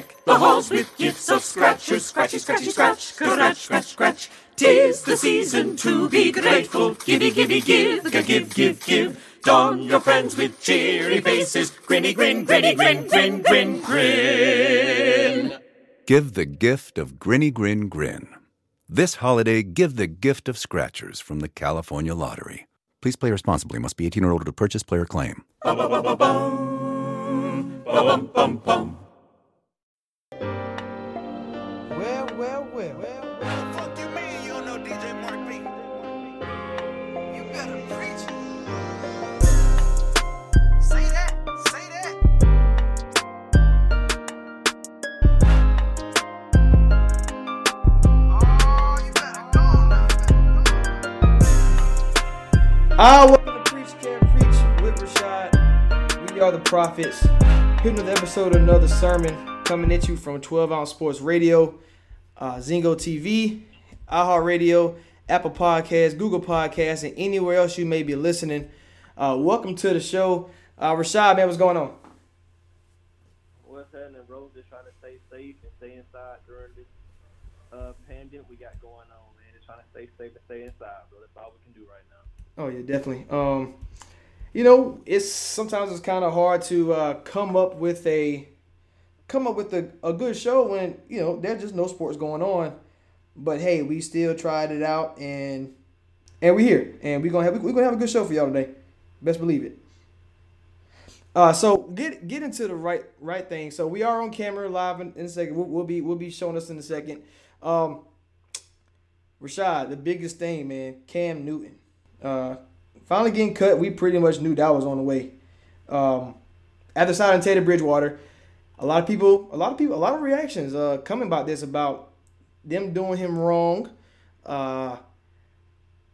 deck the halls with gifts of scratchers, scratchy, scratchy, scratch, scratch, scratch, scratch. Tis the season to be grateful. Givey, givey, give, give, give, give. Don your friends with cheery faces. Grinny, grin, grinny, grin, grin, grin, grin. Give the gift of Grinny Grin Grin. This holiday, give the gift of scratchers from the California Lottery. Please play responsibly. Must be 18 or older to purchase player claim. Ba-bum, bum, Ah, welcome to Preach Can't Preach with Rashad. We are the prophets. Here another episode of another sermon coming at you from 12 Ounce Sports Radio, uh, Zingo TV, iHeart Radio, Apple Podcasts, Google Podcasts, and anywhere else you may be listening. Uh, welcome to the show. Uh, Rashad, man, what's going on? what's happening, bro? Just trying to stay safe and stay inside during this uh, pandemic we got going on, man. Just trying to stay safe and stay inside, bro. That's all we can do right now. Oh yeah, definitely. Um, you know, it's sometimes it's kind of hard to uh, come up with a come up with a, a good show when you know there's just no sports going on. But hey, we still tried it out and and we here and we gonna have we gonna have a good show for y'all today. Best believe it. Uh, so get get into the right right thing. So we are on camera live in, in a second. We'll, we'll be we'll be showing us in a second. Um, Rashad, the biggest thing, man, Cam Newton. Uh, finally getting cut. We pretty much knew that was on the way. Um, after signing Teddy Bridgewater, a lot of people, a lot of people, a lot of reactions uh, coming about this about them doing him wrong. Uh,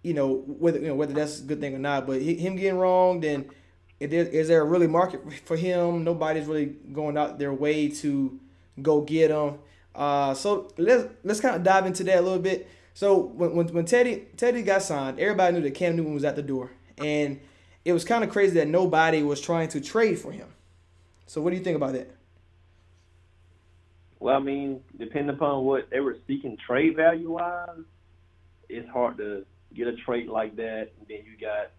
you know whether you know whether that's a good thing or not, but him getting wrong, then is there, is there a really market for him? Nobody's really going out their way to go get him. Uh, so let's let's kind of dive into that a little bit. So when, when, when Teddy Teddy got signed, everybody knew that Cam Newton was at the door, and it was kind of crazy that nobody was trying to trade for him. So what do you think about that? Well, I mean, depending upon what they were seeking trade value wise, it's hard to get a trade like that. And then you got,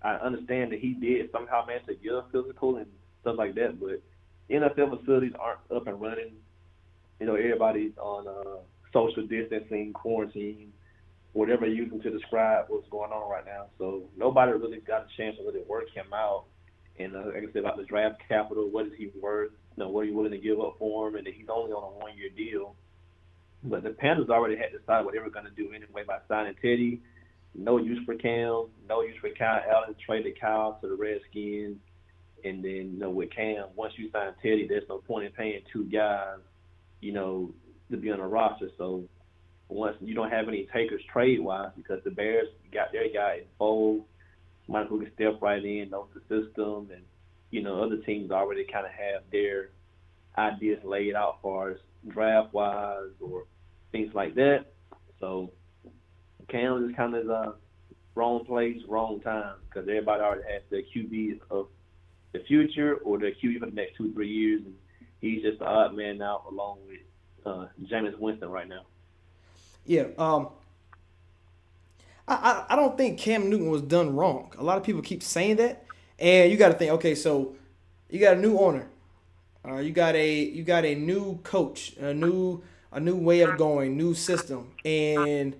I understand that he did somehow manage to get a physical and stuff like that, but NFL facilities aren't up and running. You know, everybody's on uh, social distancing, quarantine, whatever you're using to describe what's going on right now. So nobody really got a chance to really work him out. And uh, like I said about the draft capital, what is he worth? You know, what are you willing to give up for him? And he's only on a one-year deal. But the Panthers already had decided what they were going to do anyway by signing Teddy. No use for Cam, no use for Kyle Allen. Traded Kyle to the Redskins, and then you know with Cam, once you sign Teddy, there's no point in paying two guys, you know, to be on a roster. So once you don't have any takers trade wise, because the Bears got their guy in Foles, somebody who can step right in, knows the system, and you know other teams already kind of have their ideas laid out for us draft wise or things like that. So Cam is kind of the wrong place, wrong time because everybody already has their QB of the future or their QB for the next two three years, and he's just the odd man out along with uh, Jameis Winston right now. Yeah. Um. I, I I don't think Cam Newton was done wrong. A lot of people keep saying that, and you got to think. Okay, so you got a new owner. Uh, you got a you got a new coach, a new a new way of going, new system, and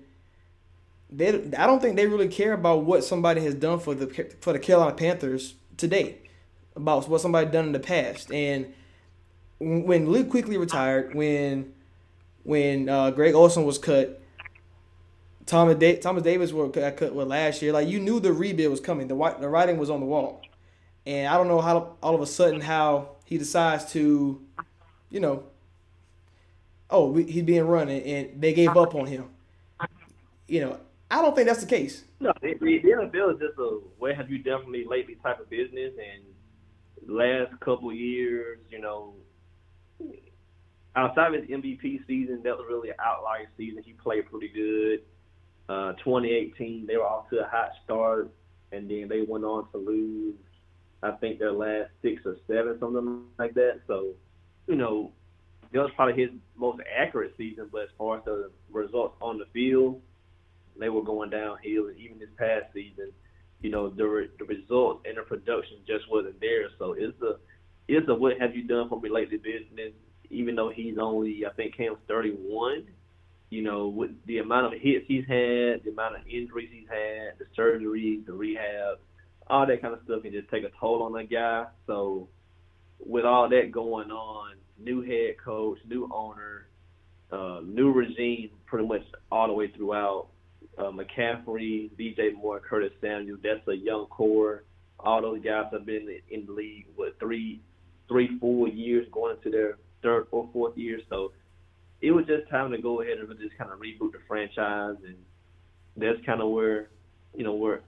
they I don't think they really care about what somebody has done for the for the Carolina Panthers today, about what somebody done in the past. And when when Luke Kuechly retired, when when uh, Greg Olsen was cut, Thomas da- Thomas Davis were got cut with last year. Like you knew the rebuild was coming. The the writing was on the wall, and I don't know how all of a sudden how he decides to, you know. Oh, he's being run and, and they gave up on him. You know, I don't think that's the case. No, the the NFL is just a where have you definitely lately type of business, and last couple years, you know, outside of his MVP season, that was really an outlier season. He played pretty good. Uh, 2018, they were off to a hot start, and then they went on to lose. I think their last six or seven, something like that. So, you know, that was probably his most accurate season. But as far as the results on the field, they were going downhill. And even this past season, you know, the re- the results and the production just wasn't there. So it's a it's a what have you done for me lately business. Even though he's only, I think Cam's 31, you know, with the amount of hits he's had, the amount of injuries he's had, the surgeries, the rehab, all that kind of stuff can just take a toll on a guy. So with all that going on, new head coach, new owner, uh, new regime, pretty much all the way throughout. Uh, McCaffrey, DJ Moore, Curtis Samuel, that's a young core. All those guys have been in the league with three, three, four years, going into their third or fourth year. So it was just time to go ahead and just kind of reboot the franchise, and that's kind of where, you know, where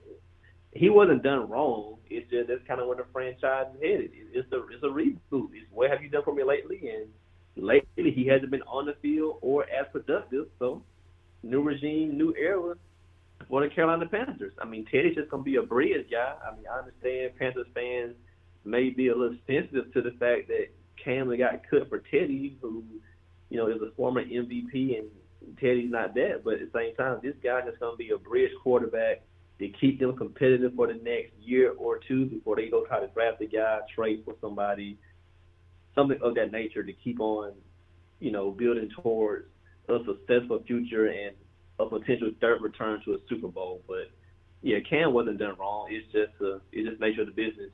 he wasn't done wrong. It's just that's kind of where the franchise is headed. It's a it's a reboot. It's what have you done for me lately? And lately he hasn't been on the field or as productive. So new regime, new era for the Carolina Panthers. I mean, Teddy's just gonna be a bridge guy. I mean, I understand Panthers fans may be a little sensitive to the fact that Cam got cut for Teddy, who you know is a former MVP, and Teddy's not that. But at the same time, this guy is gonna be a bridge quarterback to keep them competitive for the next year or two before they go try to draft a guy, trade for somebody, something of that nature to keep on, you know, building towards a successful future and a potential third return to a Super Bowl. But yeah, Cam wasn't done wrong. It's just uh, it's just nature of the business.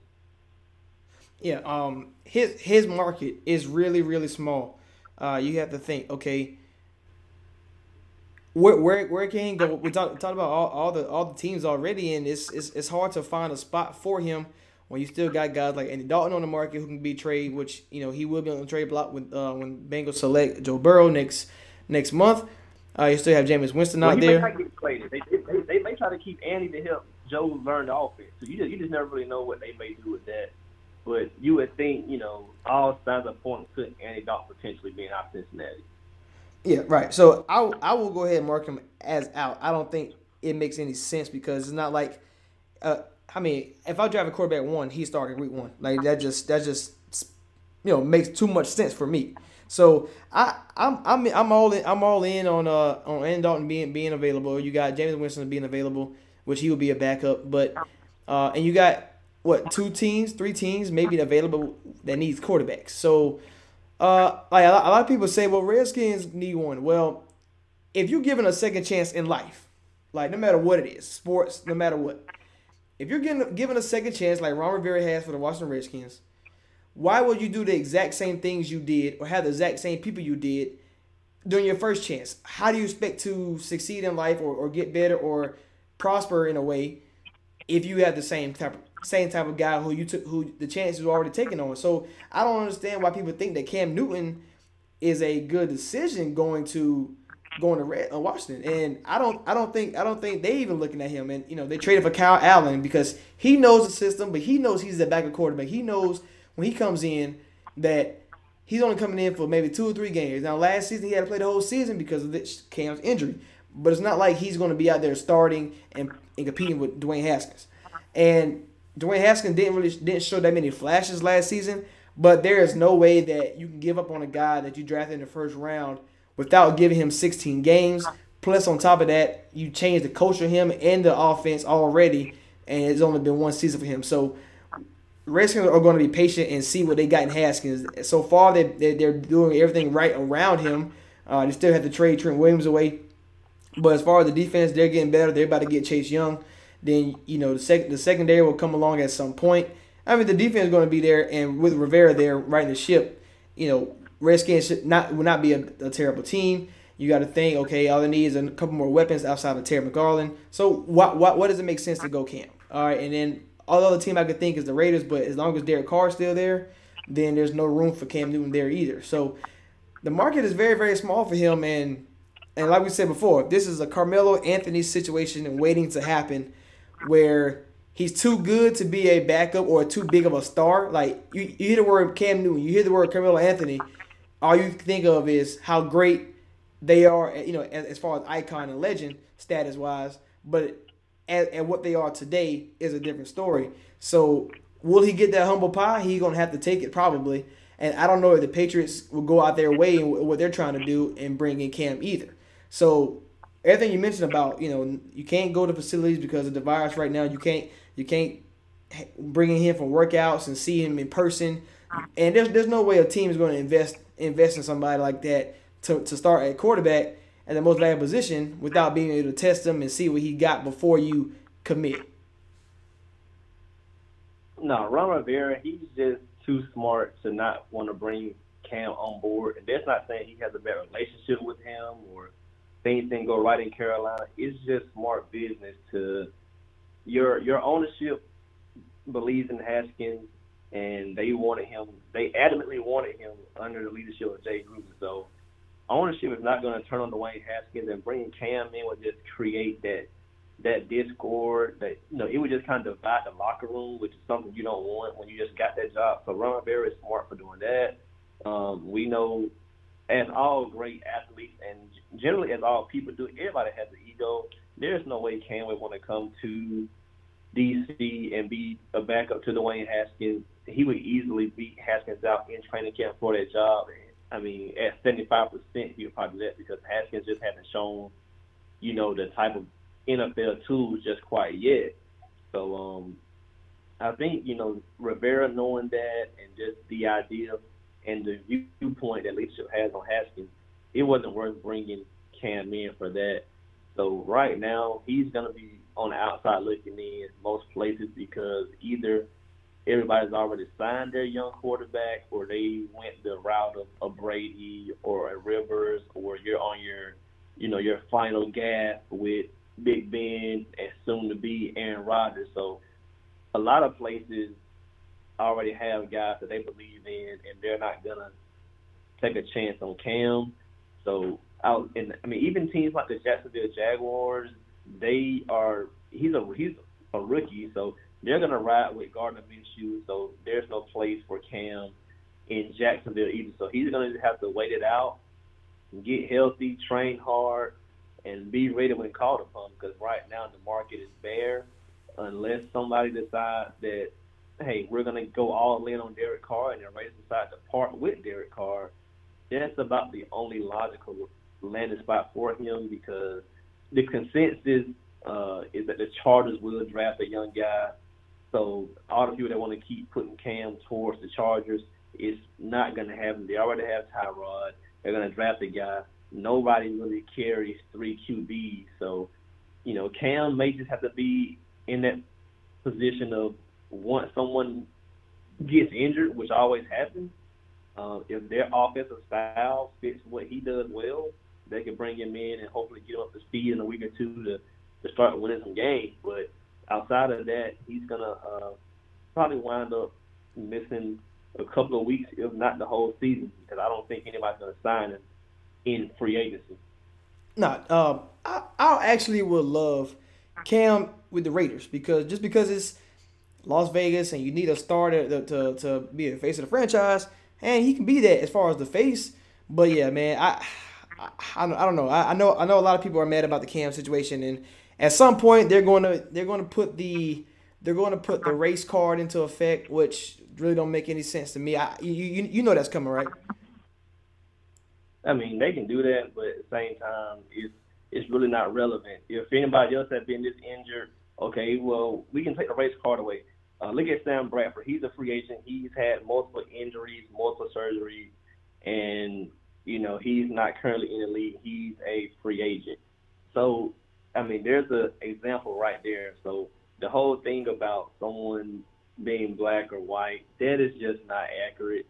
Yeah, um, his his market is really really small. Uh, you have to think, okay, where where where can he go? We talked talk about all, all the all the teams already, and it's, it's it's hard to find a spot for him when you still got guys like Andy Dalton on the market who can be traded, which you know he will be on the trade block with uh, when Bengals select Joe Burrow next next month. Uh, you still have Jameis Winston well, out there. They, they, they, they, may try to keep Andy to help Joe learn the offense. So you just you just never really know what they may do with that. But you would think, you know, all signs are pointing to Andy Dalton potentially being out of Cincinnati. Yeah, right. So I I will go ahead and mark him as out. I don't think it makes any sense because it's not like, uh, I mean, if I drive a quarterback one, he's starting week one. Like that just that just you know makes too much sense for me. So I I'm I'm I'm all in I'm all in on uh on Andy Dalton being being available. You got Jameis Winston being available, which he will be a backup. But uh and you got what two teams, three teams maybe available that needs quarterbacks. So uh, like a lot, of people say, well, Redskins need one. Well, if you're given a second chance in life, like no matter what it is, sports, no matter what, if you're getting given a second chance, like Ron Rivera has for the Washington Redskins, why would you do the exact same things you did or have the exact same people you did during your first chance? How do you expect to succeed in life or, or get better or prosper in a way if you have the same type of same type of guy who you took who the chances were already taken on. So I don't understand why people think that Cam Newton is a good decision going to going to Red, uh, Washington. And I don't I don't think I don't think they even looking at him. And you know they traded for Kyle Allen because he knows the system, but he knows he's the backup quarterback. He knows when he comes in that he's only coming in for maybe two or three games. Now last season he had to play the whole season because of this Cam's injury. But it's not like he's going to be out there starting and, and competing with Dwayne Haskins. And Dwayne Haskins didn't really didn't show that many flashes last season, but there is no way that you can give up on a guy that you drafted in the first round without giving him 16 games. Plus, on top of that, you changed the culture of him and the offense already, and it's only been one season for him. So, Redskins are going to be patient and see what they got in Haskins. So far, they, they're doing everything right around him. Uh, they still have to trade Trent Williams away. But as far as the defense, they're getting better. They're about to get Chase Young. Then you know the sec- the secondary will come along at some point. I mean the defense is going to be there, and with Rivera there riding the ship, you know Redskins should not will not be a, a terrible team. You got to think, okay, all they need is a couple more weapons outside of Terry McLaurin. So what what what does it make sense to go Cam? All right, and then all the other team I could think is the Raiders, but as long as Derek Carr's still there, then there's no room for Cam Newton there either. So the market is very very small for him, and and like we said before, this is a Carmelo Anthony situation and waiting to happen where he's too good to be a backup or too big of a star. Like you, you hear the word Cam Newton, you hear the word Carmelo Anthony, all you think of is how great they are, you know, as, as far as icon and legend status wise. But at, what they are today is a different story. So will he get that humble pie? He's gonna have to take it probably. And I don't know if the Patriots will go out their way and what they're trying to do and bring in Cam either. So everything you mentioned about you know you can't go to facilities because of the virus right now. You can't you can't bring him from workouts and see him in person. And there's there's no way a team is going to invest invest in somebody like that to, to start at quarterback at the most valuable position without being able to test him and see what he got before you commit. No, Ron Rivera, he's just too smart to not want to bring Cam on board. And that's not saying he has a bad relationship with him or things didn't go right in Carolina. It's just smart business to your your ownership believes in Haskins and they wanted him they adamantly wanted him under the leadership of Jay Gruden. So ownership is not going to turn on Dwayne Haskins and bringing Cam in would just create that that discord that you know it would just kind of divide the locker room, which is something you don't want when you just got that job. So Ron Rivera is smart for doing that. Um, we know, as all great athletes and generally as all people do, everybody has an ego. There's no way Cam would want to come to DC and be a backup to Dwayne Haskins. He would easily beat Haskins out in training camp for that job. I mean, at 75%, he would probably that because Haskins just hasn't shown, you know, the type of NFL tools just quite yet. So um, I think you know Rivera knowing that and just the idea and the viewpoint that leadership has on Haskins, it wasn't worth bringing Cam in for that. So right now he's gonna be on the outside looking in most places because either everybody's already signed their young quarterback or they went the route of a Brady or a Rivers or you're on your you know your final gas with Big Ben and soon to be Aaron Rodgers. So a lot of places already have guys that they believe in, and they're not gonna take a chance on Cam. So out, and I mean, even teams like the Jacksonville Jaguars, they are he's a he's a rookie, so they're gonna ride with Gardner Minshew. So there's no place for Cam in Jacksonville either. So he's gonna have to wait it out, get healthy, train hard, and be ready when called upon. Because right now the market is bare, unless somebody decides that hey, we're gonna go all in on Derek Carr, and the Raiders decide to part with Derek Carr. That's about the only logical landing spot for him because the consensus uh, is that the Chargers will draft a young guy. So all the people that want to keep putting Cam towards the Chargers, it's not going to happen. They already have Tyrod. They're going to draft a guy nobody really carries three QBs. So, you know, Cam may just have to be in that position of once someone gets injured, which always happens, uh, if their offensive style fits what he does well, they can bring him in and hopefully get him up to speed in a week or two to, to start winning some games. But outside of that, he's going to uh, probably wind up missing a couple of weeks, if not the whole season, because I don't think anybody's going to sign him in free agency. No, um, I, I actually would love Cam with the Raiders because just because it's Las Vegas and you need a starter to, to, to be the face of the franchise, and he can be that as far as the face. But yeah, man, I I, I, I don't know. I, I know I know a lot of people are mad about the Cam situation, and at some point they're going to they're going to put the they're going to put the race card into effect, which really don't make any sense to me. I you you, you know that's coming, right? I mean, they can do that, but at the same time, it's it's really not relevant. If anybody else had been this injured, okay, well, we can take the race card away. Uh, look at Sam Bradford. He's a free agent. He's had multiple injuries, multiple surgeries, and you know he's not currently in the league. He's a free agent. So, I mean, there's an example right there. So the whole thing about someone being black or white, that is just not accurate.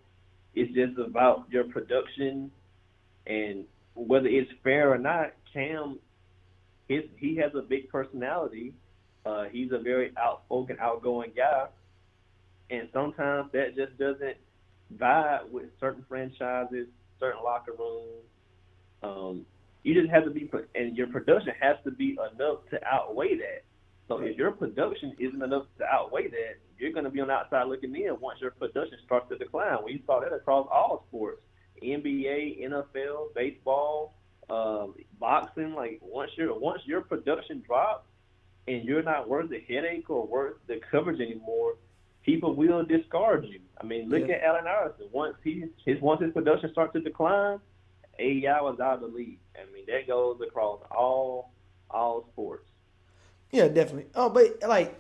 It's just about your production and whether it's fair or not, Cam, his he has a big personality. Uh, he's a very outspoken, outgoing guy, and sometimes that just doesn't vibe with certain franchises, certain locker rooms. Um, you just have to be, and your production has to be enough to outweigh that. So if your production isn't enough to outweigh that, you're going to be on the outside looking in once your production starts to decline. We saw that across all sports. NBA, NFL, baseball, um, boxing. Like once your once your production drops and you're not worth the headache or worth the coverage anymore, people will discard you. I mean, look Yeah. at Allen Iverson. Once he his once his production starts to decline, AI was out of the league. I mean, that goes across all all sports. Yeah, definitely. Oh, but like,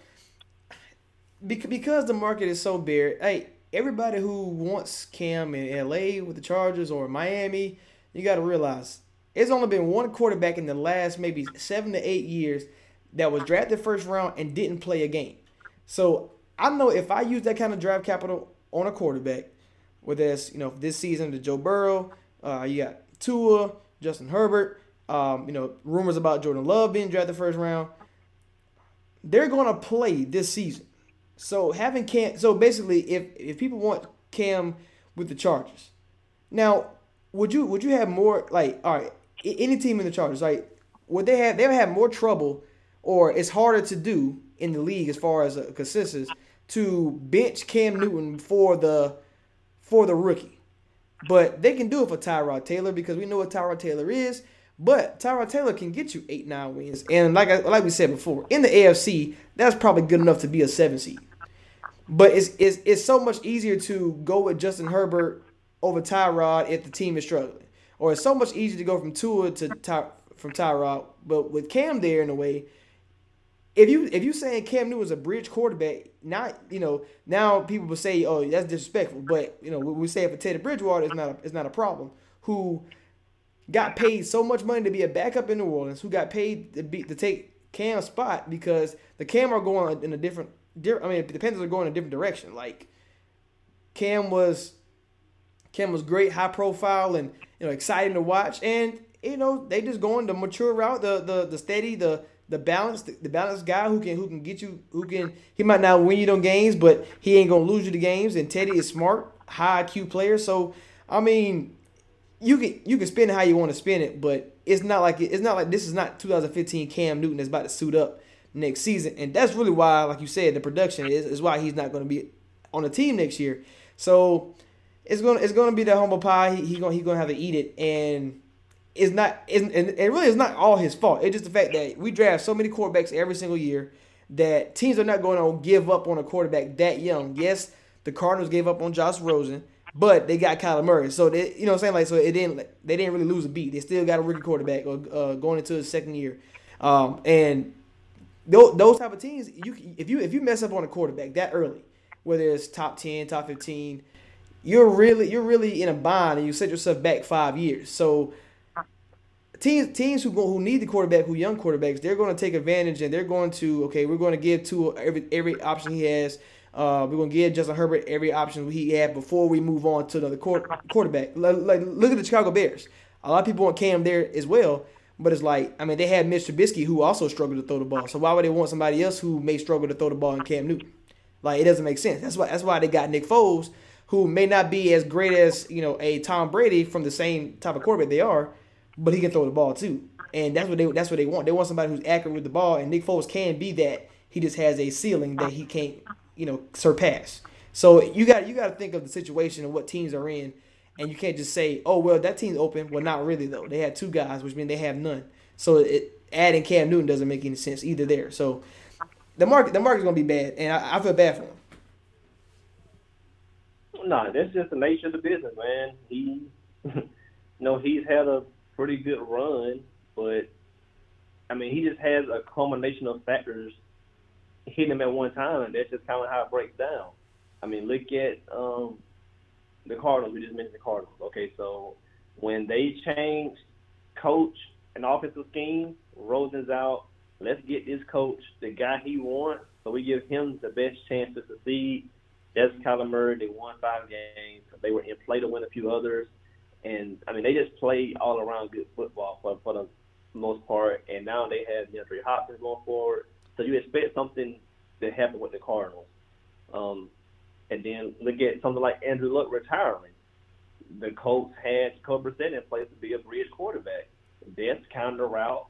bec- because the market is so bare, hey, everybody who wants Cam in LA with the Chargers or Miami, you got to realize it's only been one quarterback in the last maybe seven to eight years that was drafted first round and didn't play a game. So I know if I use that kind of draft capital on a quarterback, whether it's you know this season to Joe Burrow, uh, you got Tua, Justin Herbert, um, you know rumors about Jordan Love being drafted first round they're going to play this season. So having Cam, so basically, if if people want Cam with the Chargers, now would you would you have more like all right any team in the Chargers like would they have they would have more trouble or it's harder to do in the league as far as a consensus to bench Cam Newton for the for the rookie. But they can do it for Tyrod Taylor because we know what Tyrod Taylor is. But Tyrod Taylor can get you eight, nine wins, and like I, like we said before, in the AFC, that's probably good enough to be a seven seed. But it's it's, it's so much easier to go with Justin Herbert over Tyrod if the team is struggling, or it's so much easier to go from Tua to Ty, from Tyrod. But with Cam there in a way, if you if you saying Cam Newton is a bridge quarterback, not you know now people will say, oh that's disrespectful. But you know we say for Teddy Bridgewater, it's not a, it's not a problem. Who got paid so much money to be a backup in New Orleans, who got paid to be to take Cam's spot because the Cam are going in a different. di- I mean, the Panthers are going in a different direction. Like Cam was, Cam was great, high profile, and you know exciting to watch. And you know they just going the mature route, the the the steady, the the balanced, the, balanced guy who can who can get you, who can he might not win you them games, but he ain't gonna lose you the games. And Teddy is smart, high IQ player. So I mean, you can you can spin it how you want to spin it, but it's not like it's not like this is not 2015 Cam Newton that's about to suit up next season, and that's really why, like you said, the production is, is why he's not going to be on the team next year. So it's gonna it's gonna be that humble pie. He, he gonna he's gonna have to eat it, and it's not it's, and it really is not all his fault. It's just the fact that we draft so many quarterbacks every single year that teams are not going to give up on a quarterback that young. Yes, the Cardinals gave up on Josh Rosen, but they got Kyler Murray. So they, you know what I'm saying? Like so it didn't they didn't really lose a beat. They still got a rookie quarterback uh, going into his second year. Um, and those, those type of teams, you if you if you mess up on a quarterback that early, whether it's top 10, top 15, you're really you're really in a bind and you set yourself back 5 years. So teams teams who go, who need the quarterback, who young quarterbacks, they're going to take advantage and they're going to okay, we're going to give to every every option he has. Uh, we're going to give Justin Herbert every option he had before we move on to another quar- quarterback. Like, like, look at the Chicago Bears. A lot of people want Cam there as well, but it's like I mean they had Mitch Trubisky who also struggled to throw the ball. So why would they want somebody else who may struggle to throw the ball in Cam Newton? Like it doesn't make sense. That's why that's why they got Nick Foles, who may not be as great as you know a Tom Brady from the same type of quarterback they are, but he can throw the ball too. And that's what they that's what they want. They want somebody who's accurate with the ball, and Nick Foles can be that. He just has a ceiling that he can't you know surpass. So you got you got to think of the situation and what teams are in, and you can't just say, oh well that team's open. Well, not really though. They had two guys, which means they have none. So it, adding Cam Newton doesn't make any sense either there. So the market the market's gonna be bad, and I, I feel bad for him. No, that's just the nature of the business, man. He, you know, he's had a pretty good run, but I mean, he just has a combination of factors hitting him at one time, and that's just kind of how it breaks down. I mean, look at um, the Cardinals. We just mentioned the Cardinals. Okay, so when they changed coach and offensive scheme, Rosen's out. Let's get this coach the guy he wants, so we give him the best chance to succeed. That's Kyler Murray. They won five games. They were in play to win a few others, and I mean they just play all around good football for for the most part. And now they have DeAndre Hopkins going forward, so you expect something to happen with the Cardinals. Um, and then look at something like Andrew Luck retiring. The Colts had Jacoby Brissett in place to be a bridge quarterback. That's kind of the route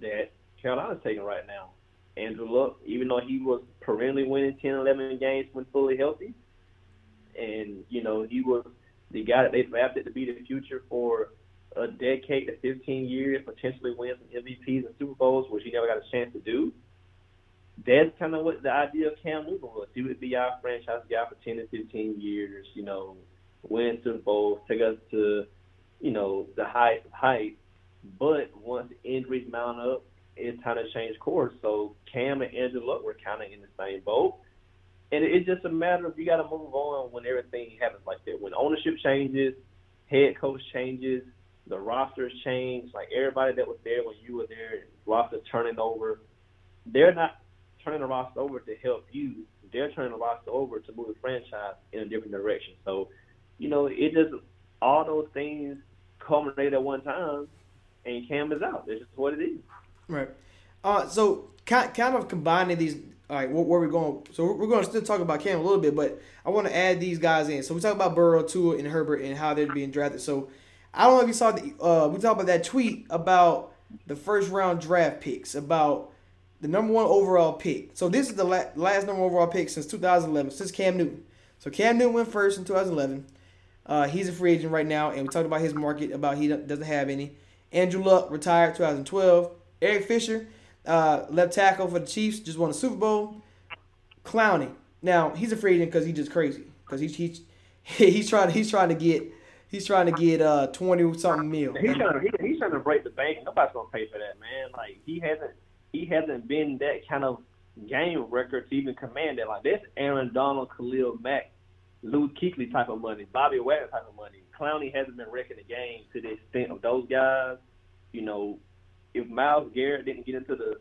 that Carolina's taking right now. Andrew Luck, even though he was perennially winning 10, 11 games when fully healthy, and, you know, he was the guy that they drafted to be the future for a decade to 15 years, potentially win some MVPs and Super Bowls, which he never got a chance to do. that's kind of what the idea of Cam Newton was. He would be our franchise guy for 10 to 15 years, you know, win Super Bowl, take us to, you know, the height, height. But once injuries mount up, it's time to change course. So Cam and Andrew Luck were kind of in the same boat. And it's just a matter of you got to move on when everything happens like that. When ownership changes, head coach changes, the rosters change. Like everybody that was there when you were there, rosters turning over. They're not turning the roster over to help you. They're turning the roster over to move the franchise in a different direction. So, you know, it just all those things culminate at one time, and Cam is out. That's just what it is. Right. Uh, so kind kind of combining these. All right, where, where we going? So we're going to still talk about Cam a little bit, but I want to add these guys in. So we talk about Burrow, Tua, and Herbert, and how they're being drafted. So I don't know if you saw the. Uh, we talked about that tweet about the first round draft picks about the number one overall pick. So this is the la- last number overall pick since 2011, since Cam Newton. So Cam Newton went first in 2011. Uh, he's a free agent right now, and we talked about his market, about he doesn't have any. Andrew Luck retired 2012. Eric Fisher, uh, left tackle for the Chiefs, just won a Super Bowl. Clowney. Now he's a free agent because he's just crazy. Because he's he's he's trying he's trying to get he's trying to get uh twenty something mil. He's trying to he, he's trying to break the bank. Nobody's gonna pay for that, man. Like he hasn't he hasn't been that kind of game record to even command that. Like that's Aaron Donald, Khalil Mack, Luke Kuechly type of money, Bobby Wagner type of money. Clowney hasn't been wrecking the game to the extent of those guys. You know, if Myles Garrett didn't get into the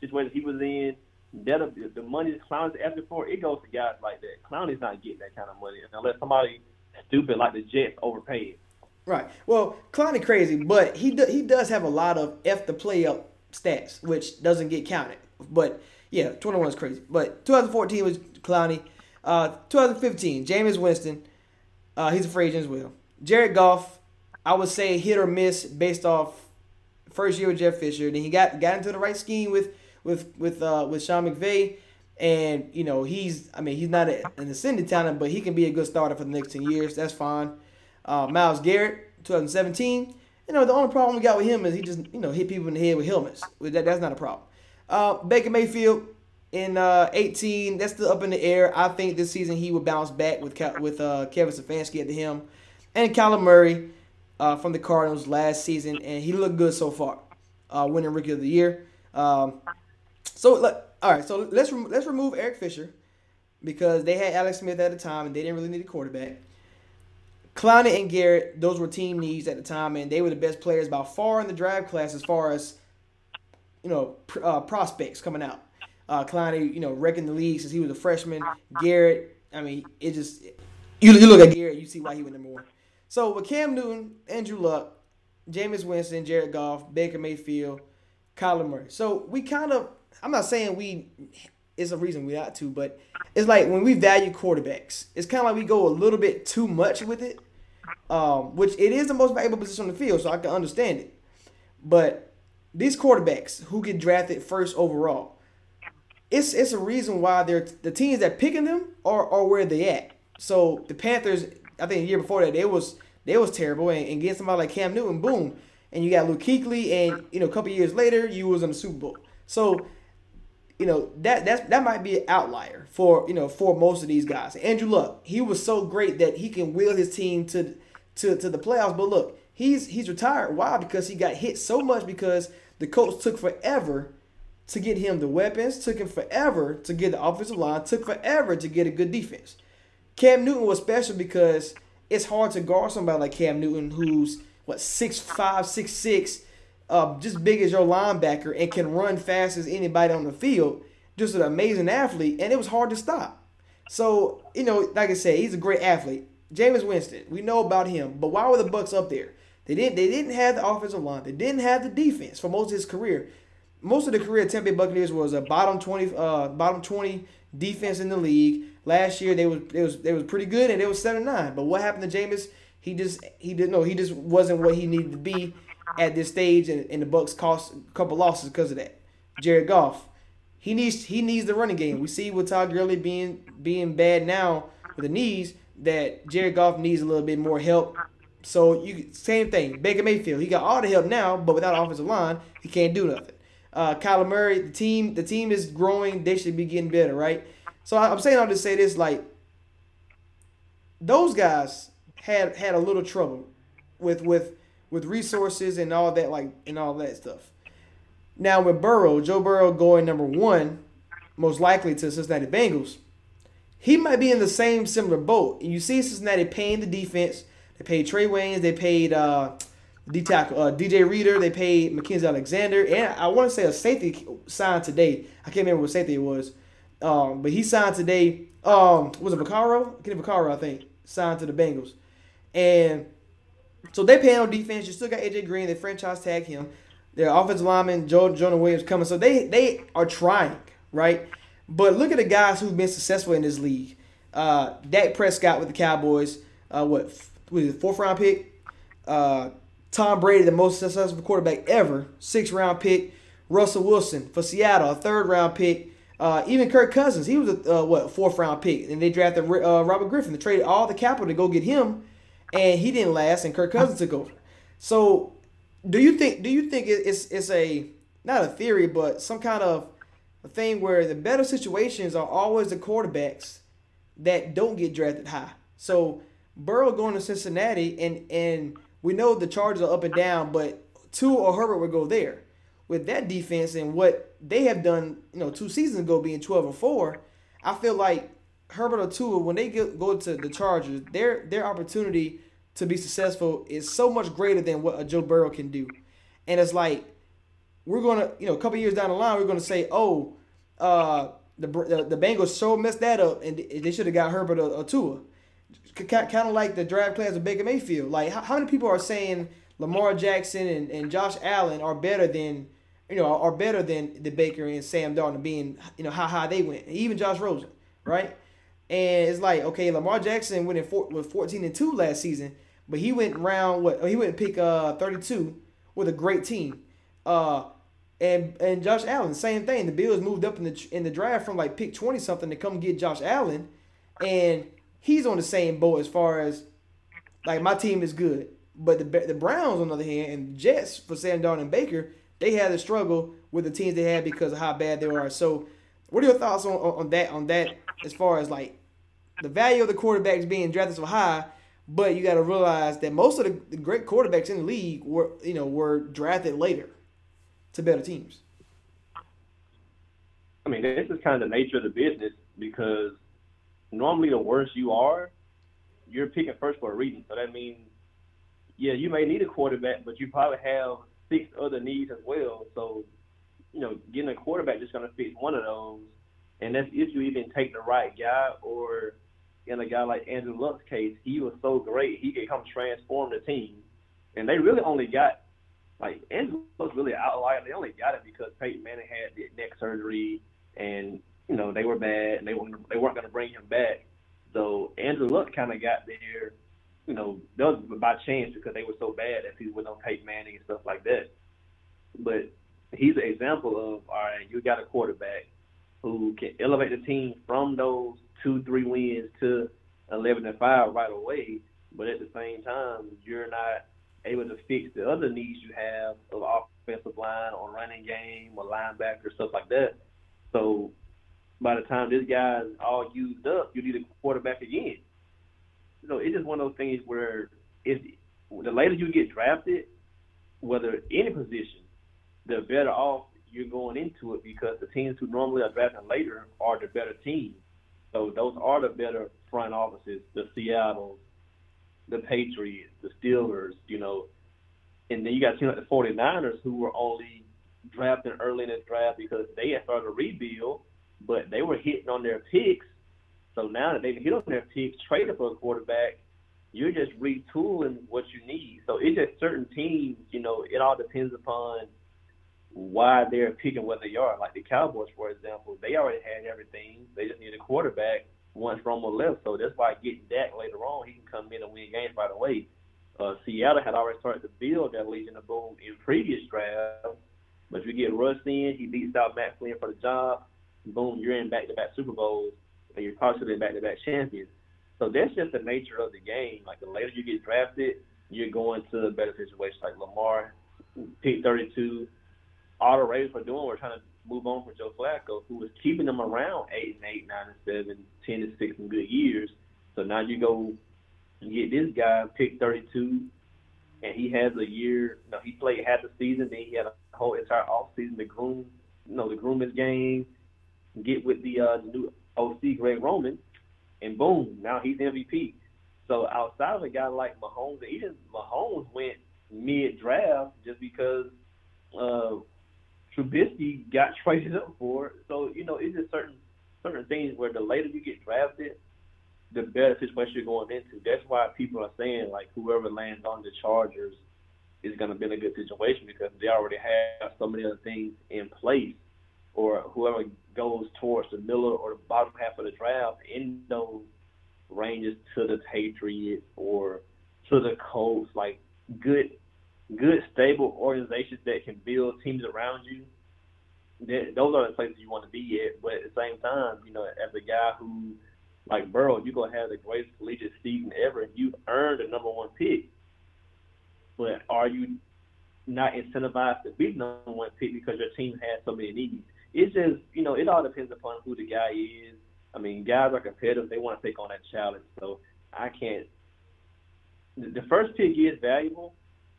situation he was in, that the money that Clowney's asking for, it goes to guys like that. Clowney's not getting that kind of money unless somebody stupid like the Jets overpaid. Right. Well, Clowney crazy, but he do, he does have a lot of f the play up stats, which doesn't get counted. But yeah, 21 is crazy. But 2014 was Clowney. Uh, 2015, Jameis Winston. Uh, he's a free agent as well. Jared Goff, I would say hit or miss based off first year with Jeff Fisher. Then he got got into the right scheme with with with uh, with Sean McVay, and you know he's I mean he's not a, an ascended talent, but he can be a good starter for the next ten years. That's fine. Uh, Myles Garrett, 2017. You know the only problem we got with him is he just you know hit people in the head with helmets. That that's not a problem. Uh, Baker Mayfield in uh, 18, that's still up in the air. I think this season he will bounce back with with uh, Kevin Stefanski at the helm, and Kyler Murray uh, from the Cardinals last season, and he looked good so far, uh, winning Rookie of the Year. Um, so all right, so let's rem- let's remove Eric Fisher because they had Alex Smith at the time, and they didn't really need a quarterback. Clowney and Garrett, those were team needs at the time, and they were the best players by far in the draft class as far as you know pr- uh, prospects coming out. Uh, Clowney, you know, wrecking the league since he was a freshman. Garrett, I mean, it just you, you look at Garrett, you see why he went number one. So with Cam Newton, Andrew Luck, Jameis Winston, Jared Goff, Baker Mayfield, Kyler Murray. So we kind of, I'm not saying we, it's a reason we got to, but it's like when we value quarterbacks, it's kind of like we go a little bit too much with it, um, which it is the most valuable position on the field, so I can understand it. But these quarterbacks who get drafted first overall, it's it's a reason why they're the teams that picking them are, are where they at. So the Panthers I think the year before that, they was they was terrible, and, and getting somebody like Cam Newton, boom, and you got Luke Kuechly, and you know a couple years later, you was in the Super Bowl. So, you know that that's that might be an outlier for you know for most of these guys. Andrew Luck, he was so great that he can wheel his team to to to the playoffs. But look, he's he's retired. Why? Because he got hit so much because the coach took forever to get him the weapons, took him forever to get the offensive line, took forever to get a good defense. Cam Newton was special because it's hard to guard somebody like Cam Newton, who's what six five, six six, uh, just big as your linebacker and can run fast as anybody on the field. Just an amazing athlete, and it was hard to stop. So you know, like I said, he's a great athlete. Jameis Winston, we know about him, but why were the Bucks up there? They didn't. They didn't have the offensive line. They didn't have the defense for most of his career. Most of the career, Tampa Bay Buccaneers was a bottom twenty, uh, bottom twenty defense in the league. Last year they was they was they was pretty good and they was seven nine. But what happened to Jameis? He just he didn't know he just wasn't what he needed to be at this stage, and, and the Bucks cost a couple losses because of that. Jared Goff, he needs he needs the running game. We see with Todd Gurley being being bad now with the knees that Jared Goff needs a little bit more help. So you same thing. Baker Mayfield, he got all the help now, but without offensive line, he can't do nothing. Uh, Kyler Murray, the team, the team is growing. They should be getting better, right? So I- I'm saying I'll just say this, like those guys had had a little trouble with with with resources and all that, like and all that stuff. Now with Burrow, Joe Burrow going number one, most likely to Cincinnati Bengals, he might be in the same similar boat. You see Cincinnati paying the defense. They paid Trae Waynes. They paid uh, D tackle uh, DJ Reader. They paid Mackensie Alexander, and I want to say a safety signed today. I can't remember what safety it was, um, but he signed today. Um, was it Vaccaro? Kenny Vaccaro, I think, signed to the Bengals, and so they pay on defense. You still got AJ Green. They franchise tag him. Their offensive lineman Joe Jonah Williams coming. So they they are trying, right? But look at the guys who've been successful in this league. Uh, Dak Prescott with the Cowboys. Uh, what was it, fourth round pick? Uh, Tom Brady, the most successful quarterback ever, six round pick. Russell Wilson for Seattle, a third round pick. Uh, even Kirk Cousins, he was a uh, what fourth round pick, and they drafted uh, Robert Griffin. They traded all the capital to go get him, and he didn't last, and Kirk Cousins took over. So, do you think? Do you think it's it's a not a theory, but some kind of a thing where the better situations are always the quarterbacks that don't get drafted high. So Burrow going to Cincinnati, and and we know the Chargers are up and down, but Tua or Herbert would go there. With that defense and what they have done, you know, two seasons ago being twelve and four, I feel like Herbert or Tua when they get, go to the Chargers, their their opportunity to be successful is so much greater than what a Joe Burrow can do, and it's like we're gonna, you know, a couple years down the line, we're gonna say, oh, uh, the the, the Bengals so messed that up, and they should have got Herbert or, or Tua. Kind of like the draft class of Baker Mayfield. Like, how, how many people are saying Lamar Jackson and, and Josh Allen are better than, you know, are better than the Baker and Sam Darnold being, you know, how high they went, even Josh Rosen, right? And it's like, okay, Lamar Jackson went in four, with 14 and 2 last season, but he went round what he went pick uh 32 with a great team. Uh and and Josh Allen, same thing. The Bills moved up in the in the draft from like pick 20 something to come get Josh Allen and he's on the same boat as far as like my team is good. But the the Browns on the other hand and Jets for Sam Darnold and Baker, they had to struggle with the teams they had because of how bad they are. So what are your thoughts on, on, on that on that as far as like the value of the quarterbacks being drafted so high, but you got to realize that most of the, the great quarterbacks in the league were you know were drafted later to better teams. I mean, this is kind of the nature of the business because normally the worse you are, you're picking first for a reason. So that means, yeah, you may need a quarterback, but you probably have six other needs as well. So, you know, getting a quarterback just going to fix one of those. And that's if you even take the right guy or in a guy like Andrew Luck's case, he was so great, he could come transform the team. And they really only got like Andrew was really outlier. They only got it because Peyton Manning had the neck surgery, and you know they were bad, and they weren't they weren't going to bring him back. So Andrew Luck kind of got there, you know, that was by chance because they were so bad that people would on Peyton Manning and stuff like that. But he's an example of all right, you got a quarterback who can elevate the team from those two three wins to eleven and five right away, but at the same time you're not able to fix the other needs you have of offensive line or running game or linebacker stuff like that. So by the time this guy's all used up, you need a quarterback again. So it's just one of those things where it's the later you get drafted, whether any position, the better off you're going into it because the teams who normally are drafting later are the better teams. So those are the better front offices, the Seattle's, the Patriots, the Steelers, you know. And then you got teams like the 49ers who were only drafting early in the draft because they had started a rebuild, but they were hitting on their picks. So now that they've hit on their picks, traded for a quarterback, you're just retooling what you need. So it's just certain teams, you know, it all depends upon why they're picking what they are. Like the Cowboys, for example, they already had everything. They just need a quarterback once Romo left. So that's why getting Dak later on, he can come in and win games right away. Uh, Seattle had already started to build that Legion of Boom in previous drafts. But you get Russ in, he beats out Matt Flynn for the job. Boom, you're in back-to-back Super Bowls, and you're possibly back-to-back champions. So that's just the nature of the game. Like the later you get drafted, you're going to a better situation. Like Lamar, pick 32, all the Raiders were doing were trying to move on from Joe Flacco, who was keeping them around eight and eight, nine and seven, ten and six in good years. So now you go and get this guy pick 32, and he has a year. You know, he played half the season, then he had a whole entire off season to groom, you know, to groom his game, get with the uh, new OC Greg Roman, and boom, now he's MVP. So outside of a guy like Mahomes, even Mahomes went mid draft just because uh, Trubisky got traded up for it. So you know, it's just certain certain things where the later you get drafted, the better situation you're going into. That's why people are saying like whoever lands on the Chargers is going to be in a good situation because they already have so many other things in place, or whoever goes towards the middle or the bottom half of the draft in those ranges to the Patriots or to the Colts, like good, good stable organizations that can build teams around you. Those are the places you want to be at. But at the same time, you know, as a guy who like Burrow, you're gonna have the greatest collegiate season ever. You've earned a number one pick, but are you not incentivized to be the number one pick because your team has so many needs? It's just you know it all depends upon who the guy is. I mean, guys are competitive; they want to take on that challenge. So I can't. The first pick is valuable,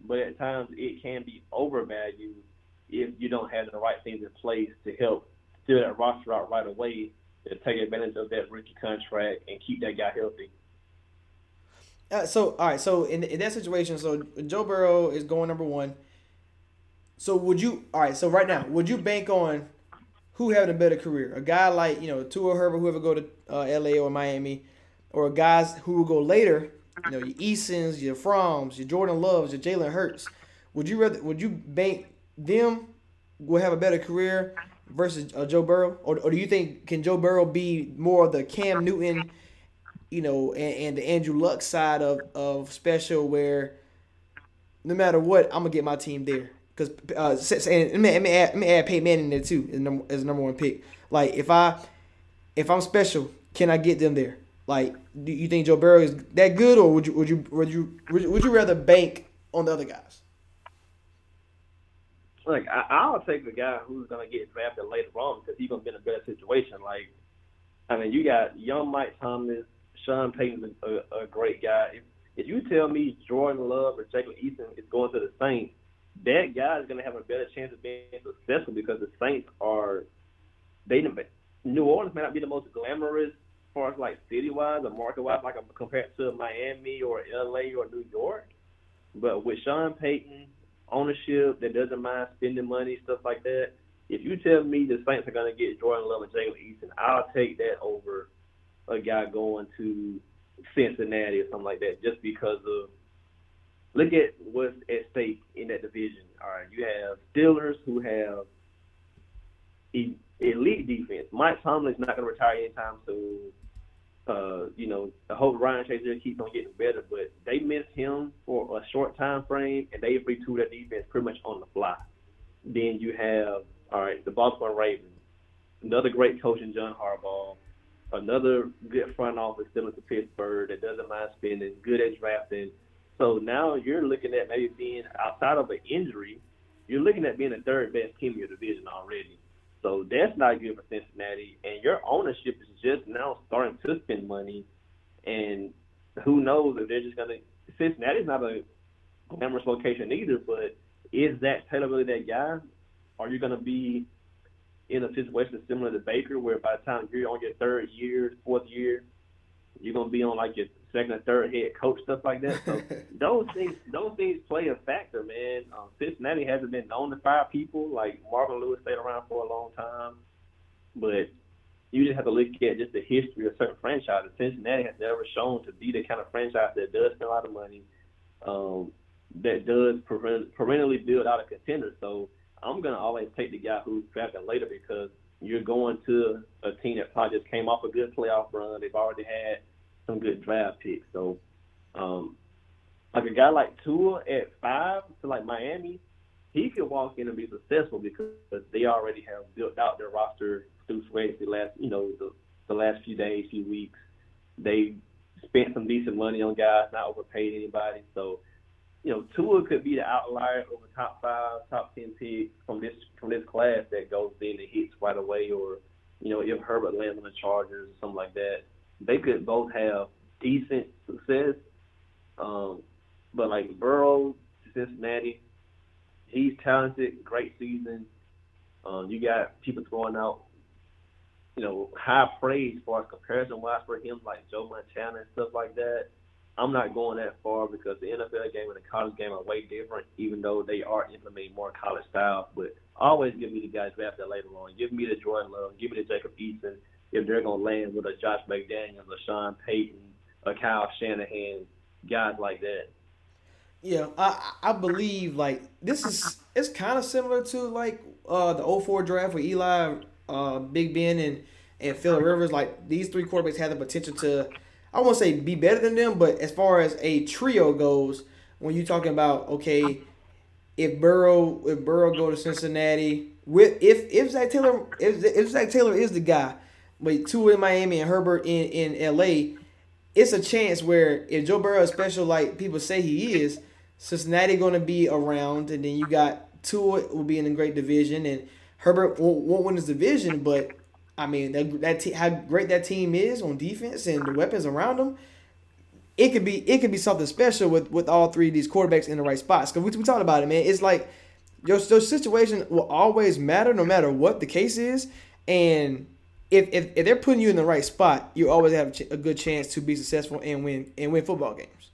but at times it can be overvalued if you don't have the right things in place to help fill that roster out right away to take advantage of that rookie contract and keep that guy healthy. Uh, so all right, so in, in that situation, so Joe Burrow is going number one. So would you all right? So right now, would you bank on who having a better career? A guy like you know Tua Herbert, whoever go to uh, L.A. or Miami, or guys who will go later? You know your Easons, your Fromms, your Jordan Loves, your Jalen Hurts. Would you rather? Would you bank them will have a better career versus uh, Joe Burrow, or, or do you think can Joe Burrow be more of the Cam Newton, you know, and, and the Andrew Luck side of of special where no matter what, I'm gonna get my team there. Because uh, and let me, let me add, let me add Peyton Manning there too as number as number one pick. Like if I if I'm special, can I get them there? Like, do you think Joe Burrow is that good, or would you would you would you would you, would you rather bank on the other guys? Like I, I'll take the guy who's gonna get drafted later on because he's gonna be in a better situation. Like, I mean, you got young Mike Thomas, Sean Payton's a, a great guy. If, if you tell me Jordan Love or Jacob Eason is going to the Saints, that guy is going to have a better chance of being successful because the Saints are they New Orleans may not be the most glamorous as far as like city wise or market wise, like compared to Miami or LA or New York. But with Sean Payton, ownership that doesn't mind spending money, stuff like that. If you tell me the Saints are going to get Jordan Love and Jacob Eason, I'll take that over a guy going to Cincinnati or something like that, just because of look at what's at stake in that division. All right, you have Steelers who have elite defense. Mike Tomlin's not going to retire anytime soon. Uh, you know, I hope Ryan Shazier keeps on getting better, but they missed him for a short time frame, and they retooled their defense pretty much on the fly. Then you have, all right, the Baltimore Ravens, another great coach in John Harbaugh, another good front office similar to Pittsburgh that doesn't mind spending, good at drafting. So now you're looking at maybe being outside of an injury, you're looking at being the third best team in your division already. So that's not good for Cincinnati. And your ownership is just now starting to spend money. And who knows if they're just going to. Cincinnati's not a glamorous location either, but is Zac Taylor really that guy? Are you going to be in a situation similar to Baker, where by the time you're on your third year, fourth year, you're going to be on like your second or third head coach, stuff like that. So those things, those things play a factor, man. Um, Cincinnati hasn't been known to fire people. Like Marvin Lewis stayed around for a long time, but you just have to look at just the history of certain franchises. Cincinnati has never shown to be the kind of franchise that does spend a lot of money, um, that does perennially build out a contender. So I'm gonna always take the guy who's drafted later because you're going to a team that probably just came off a good playoff run. They've already had some good draft picks. So, um, like a guy like Tua at five to like Miami, he could walk in and be successful because they already have built out their roster through free the last, you know, the, the last few days, few weeks. They spent some decent money on guys, not overpaid anybody. So, you know, Tua could be the outlier over top five, top ten picks from this from this class that goes in and hits right away, or you know, if Herbert lands on the Chargers or something like that, they could both have decent success. Um, but like Burrow, Cincinnati, he's talented, great season. Um, you got people throwing out, you know, high praise as far as comparison wise for him, like Joe Montana and stuff like that. I'm not going that far because the NFL game and the college game are way different, even though they are implementing more college style. But always give me the guys drafted later on. Give me the Jordan Love. Give me the Jacob Eason. If they're going to land with a Josh McDaniels, a Sean Payton, a Kyle Shanahan, guys like that. Yeah, I I believe like this is it's kind of similar to like uh the 04 draft with Eli, uh, Big Ben, and and Phil Rivers. Like these three quarterbacks have the potential to I won't say be better than them, but as far as a trio goes, when you're talking about okay, if Burrow if Burrow go to Cincinnati with if if Zac Taylor if if Zac Taylor is the guy, but Tua in Miami and Herbert in in L.A. It's a chance where if Joe Burrow is special like people say he is, Cincinnati going to be around, and then you got Tua will be in a great division, and Herbert won't, won't win his division, but I mean that that te- how great that team is on defense and the weapons around them. It could be it could be something special with with all three of these quarterbacks in the right spots. Because we, we talked about it, man. It's like your, your situation will always matter no matter what the case is, and if, if, if they're putting you in the right spot, you always have a, ch- a good chance to be successful and win and win football games.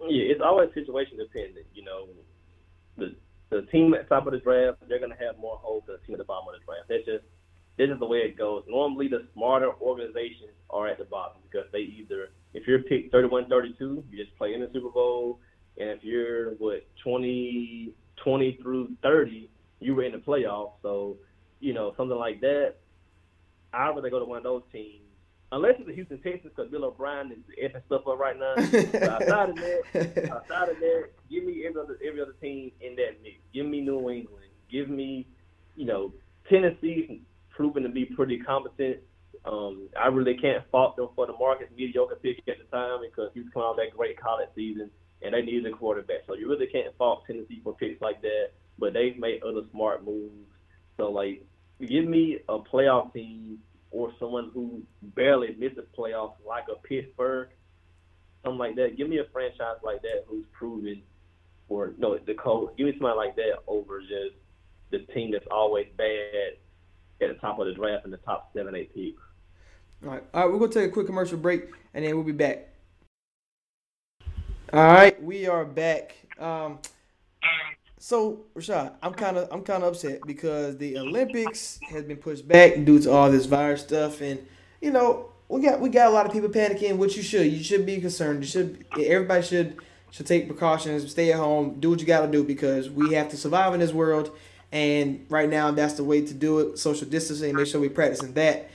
Yeah, it's always situation dependent. You know, the the team at the top of the draft, they're going to have more hope than the team at the bottom of the draft. That's just this is the way it goes. Normally, the smarter organizations are at the bottom because they either, if you're picked 31 32, you just play in the Super Bowl. And if you're, what, 20, 20 through 30, you were in the playoffs. So, you know, something like that, I'd rather go to one of those teams. Unless it's the Houston Texans because Bill O'Brien is effing stuff up right now. but outside of that, outside of that, give me every other every other team in that mix. Give me New England. Give me, you know, Tennessee's proven to be pretty competent. Um, I really can't fault them for the Marcus Mariota pick at the time because he was coming out of that great college season and they needed a quarterback. So you really can't fault Tennessee for picks like that. But they've made other smart moves. So like, give me a playoff team or someone who barely misses playoffs like a Pittsburgh, something like that. Give me a franchise like that who's proven, or no, the Colts. Give me somebody like that over just the team that's always bad at the top of the draft and the top seven, eight picks. All right, all right, we're gonna take a quick commercial break and then we'll be back. All right, we are back. Um, so Rashad, I'm kind of I'm kind of upset because the Olympics has been pushed back due to all this virus stuff, and you know we got we got a lot of people panicking. Which you should you should be concerned. You should everybody should should take precautions, stay at home, do what you got to do because we have to survive in this world. And right now, that's the way to do it. Social distancing. Make sure we practicing that.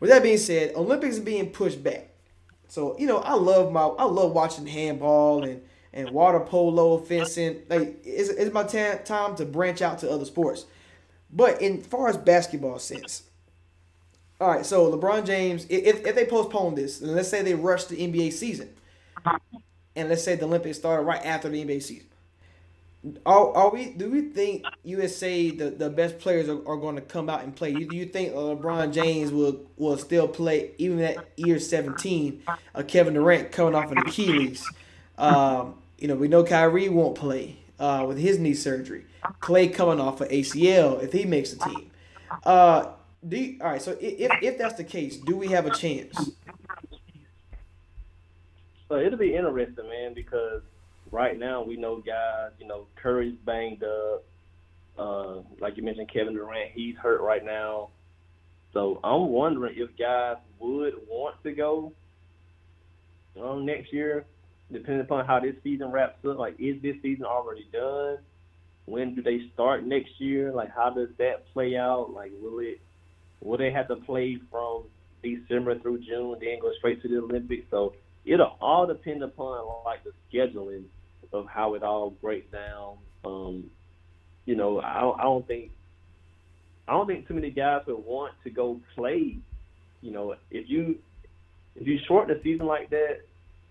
With that being said, Olympics being pushed back. So you know, I love my I love watching handball and and water polo, fencing. Like it's, it's my ta- time to branch out to other sports. But in far as basketball sense, all right. So LeBron James, if if they postpone this, and let's say they rush the NBA season, and let's say the Olympics started right after the NBA season. Are, are we? Do we think USA the, the best players are, are going to come out and play? Do you think LeBron James will will still play even at year seventeen? Uh, Kevin Durant coming off an Achilles. Um, you know we know Kyrie won't play uh, with his knee surgery. Klay coming off of ACL if he makes the team. Uh, do you, all right. So if if that's the case, do we have a chance? So it'll be interesting, man, because right now we know guys, you know, Curry's banged up. Uh, like you mentioned, Kevin Durant, he's hurt right now. So I'm wondering if guys would want to go um, next year, depending upon how this season wraps up. Like, is this season already done? When do they start next year? Like, how does that play out? Like, will it will they have to play from December through June, then go straight to the Olympics? So it'll all depend upon like the scheduling of how it all breaks down. Um, you know, I don't, I don't think I don't think too many guys would want to go play. You know, if you if you shorten the season like that,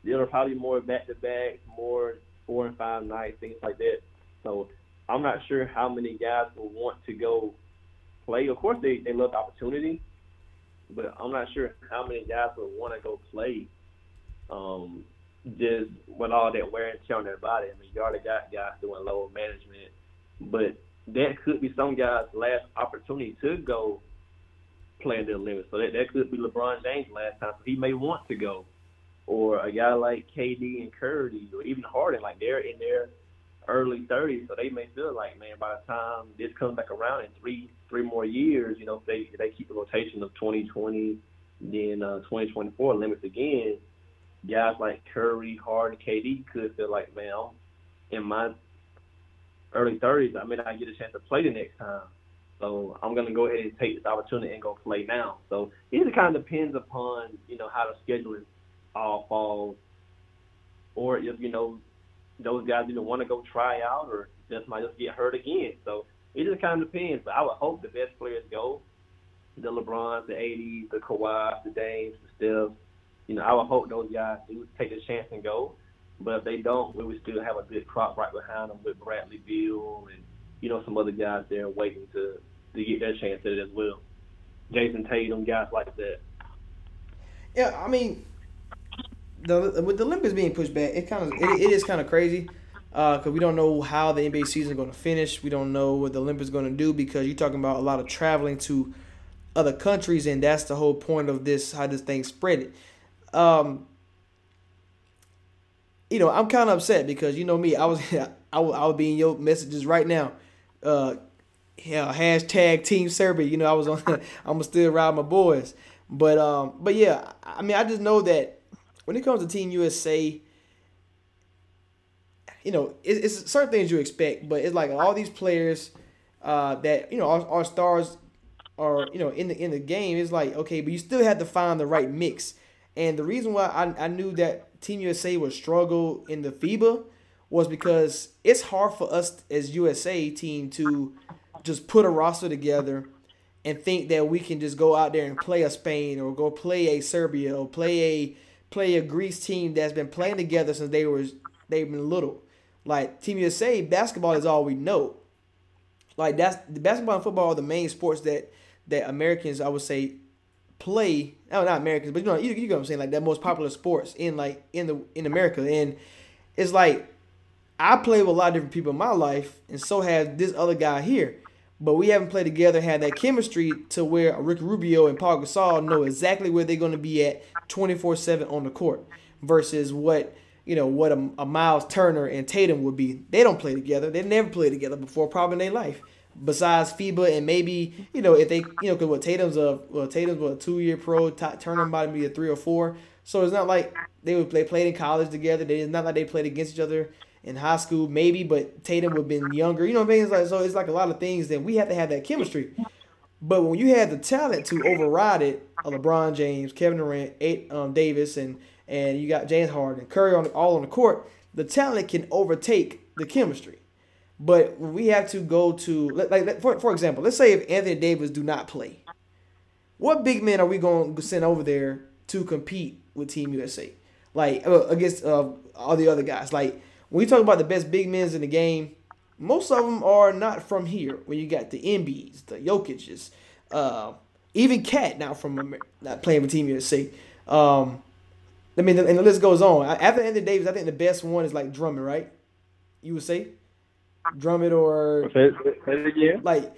there are probably more back to back, more four and five nights, things like that. So I'm not sure how many guys will want to go play. Of course, they they love the opportunity, but I'm not sure how many guys will want to go play. Um, just with all that wear and tear on their body. I mean, you already got guys doing load management, but that could be some guys' last opportunity to go play in the Olympics. So that, that could be LeBron James' last time. So he may want to go. Or a guy like KD and Curry, or even Harden, like they're in their early 30s, so they may feel like, man, by the time this comes back around in three three more years, you know, if they if they keep the rotation of 2020, then uh, 2024 limits again, guys like Curry, Harden, KD could feel like, man, I'm in my early 30s, I may not get a chance to play the next time. So I'm to go ahead and take this opportunity and go play now. So it kind of depends upon, you know, how the schedule all falls. Or if, you know, those guys either want to go try out or just might just get hurt again. So it just kind of depends. But I would hope the best players go. The LeBrons, the ADs, the Kawhi, the Dames, the Stephs. You know, I would hope those guys do take the chance and go. But if they don't, we would still have a good crop right behind them with Bradley Beal and you know some other guys there waiting to to get their chance at it as well. Jayson Tatum, guys like that. Yeah, I mean, the with the Olympics being pushed back, it kind of it, it is kind of crazy because uh, we don't know how the NBA season is going to finish. We don't know what the Olympics going to do because you're talking about a lot of traveling to other countries, and that's the whole point of this how this thing spread it. Um, you know, I'm kind of upset because you know me, I was I would, I would be in your messages right now. Uh, yeah, hashtag Team Serbia. You know, I was on. I'm still ride my boys, but um, but yeah, I mean, I just know that when it comes to Team USA, you know, it, it's certain things you expect, but it's like all these players uh, that you know our, our stars are you know in the in the game. It's like okay, but you still have to find the right mix. And the reason why I, I knew that Team USA would struggle in the FIBA was because it's hard for us as USA team to just put a roster together and think that we can just go out there and play a Spain or go play a Serbia or play a play a Greece team that's been playing together since they were they've been little. Like Team USA basketball is all we know. Like that's the basketball and football are the main sports that that Americans I would say play. No, not Americans, but you know you, you know what I'm saying. Like that most popular sports in like in the in America, and it's like I play with a lot of different people in my life, and so has this other guy here. But we haven't played together, had that chemistry to where Ricky Rubio and Pau Gasol know exactly where they're going to be at 24/7 on the court, versus what you know what a, a Myles Turner and Tatum would be. They don't play together. They never played together before, probably in their life. Besides FIBA and maybe you know if they you know because what Tatum's a well Tatum's a two year pro, Turner might be a three or four. So it's not like they would play played in college together. They, it's not like they played against each other in high school, maybe, but Tatum would have been younger. You know what I mean? It's like so it's like a lot of things that we have to have that chemistry. But when you have the talent to override it, LeBron James, Kevin Durant, eight, um, Davis, and and you got James Harden, Curry on all on the court, the talent can overtake the chemistry. But we have to go to like for for example, let's say if Anthony Davis do not play, what big men are we going to send over there to compete with Team USA, like uh, against uh, all the other guys? Like when we talk about the best big men in the game, most of them are not from here. When you got the Embiids, the Jokic's, uh, even KAT now from not playing with Team USA. Um, I mean, and the list goes on. After Anthony Davis, I think the best one is like Drummond, right? You would say Drummond or like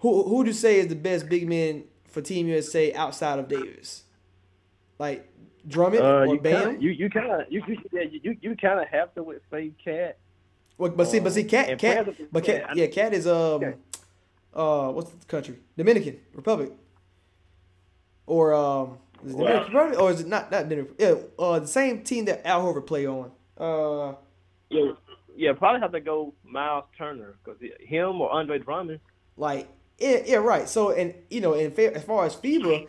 who who would you say is the best big man for Team USA outside of Davis? Like Drummond Uh, or you Bam? kinda, you you kind of you you yeah, you, you kind of have to with say KAT. Well, but see, but see, KAT, KAT, but KAT, yeah, KAT is um, Okay. uh, what's the country? Dominican Republic, or um, is it Dominican Republic, or is it not not Dominican? Yeah, uh, the same team that Al Horford play on. Uh, Yeah, yeah, probably have to go Myles Turner because him or Andre Drummond. like yeah, yeah, right. So and you know, and as far as FIBA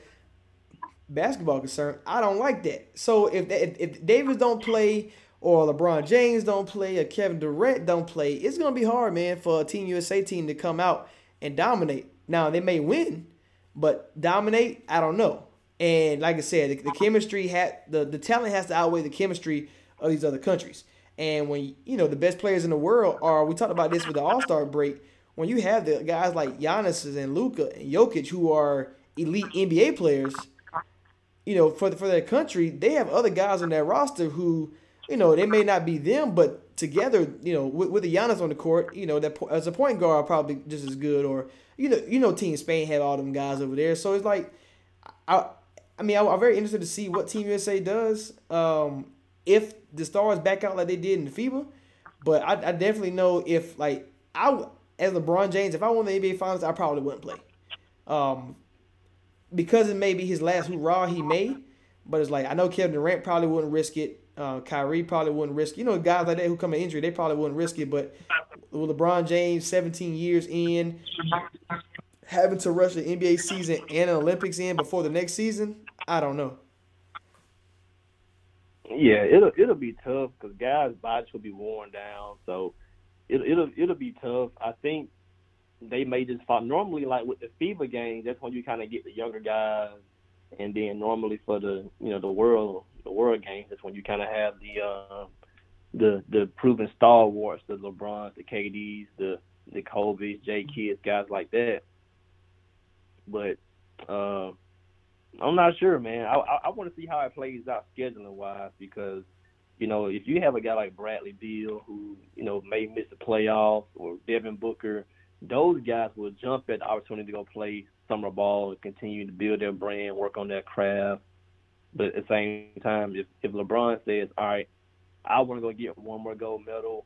basketball concerned, I don't like that. So if if, if Davis don't play. Or LeBron James don't play, or Kevin Durant don't play. It's gonna be hard, man, for a Team USA team to come out and dominate. Now they may win, but dominate, I don't know. And like I said, the, the chemistry had the, the talent has to outweigh the chemistry of these other countries. And when you know the best players in the world are, we talked about this with the All Star break. When you have the guys like Giannis and Luka and Jokic who are elite NBA players, you know, for for their country, they have other guys on that roster who, you know, they may not be them, but together, you know, with, with the Giannis on the court, you know, that as a point guard, probably just as good. Or you know, you know, Team Spain have all them guys over there, so it's like, I, I mean, I, am very interested to see what Team USA does. Um, if the stars back out like they did in the FIBA, but I, I definitely know if like I as LeBron James, if I won the NBA Finals, I probably wouldn't play. Um, because it may be his last hurrah, he may. But it's like I know Kevin Durant probably wouldn't risk it. Uh, Kyrie probably wouldn't risk. It. You know, guys like that who come in injury, they probably wouldn't risk it. But with LeBron James, 17 years in, having to rush the NBA season and an Olympics in before the next season, I don't know. Yeah, it'll it'll be tough because guys' bodies will be worn down. So it, it'll it'll be tough. I think they may just fall. Normally, like with the FIBA games, that's when you kind of get the younger guys, and then normally for the you know the world the world games, that's when you kind of have the uh, the the proven stalwarts, the LeBrons, the KDs, the the Kobe's, J Kidds, guys like that. But uh, I'm not sure, man. I I, I want to see how it plays out scheduling wise because you know if you have a guy like Bradley Beal who you know may miss the playoffs or Devin Booker those guys will jump at the opportunity to go play summer ball and continue to build their brand, work on their craft. But at the same time, if, if LeBron says, all right, I want to go get one more gold medal,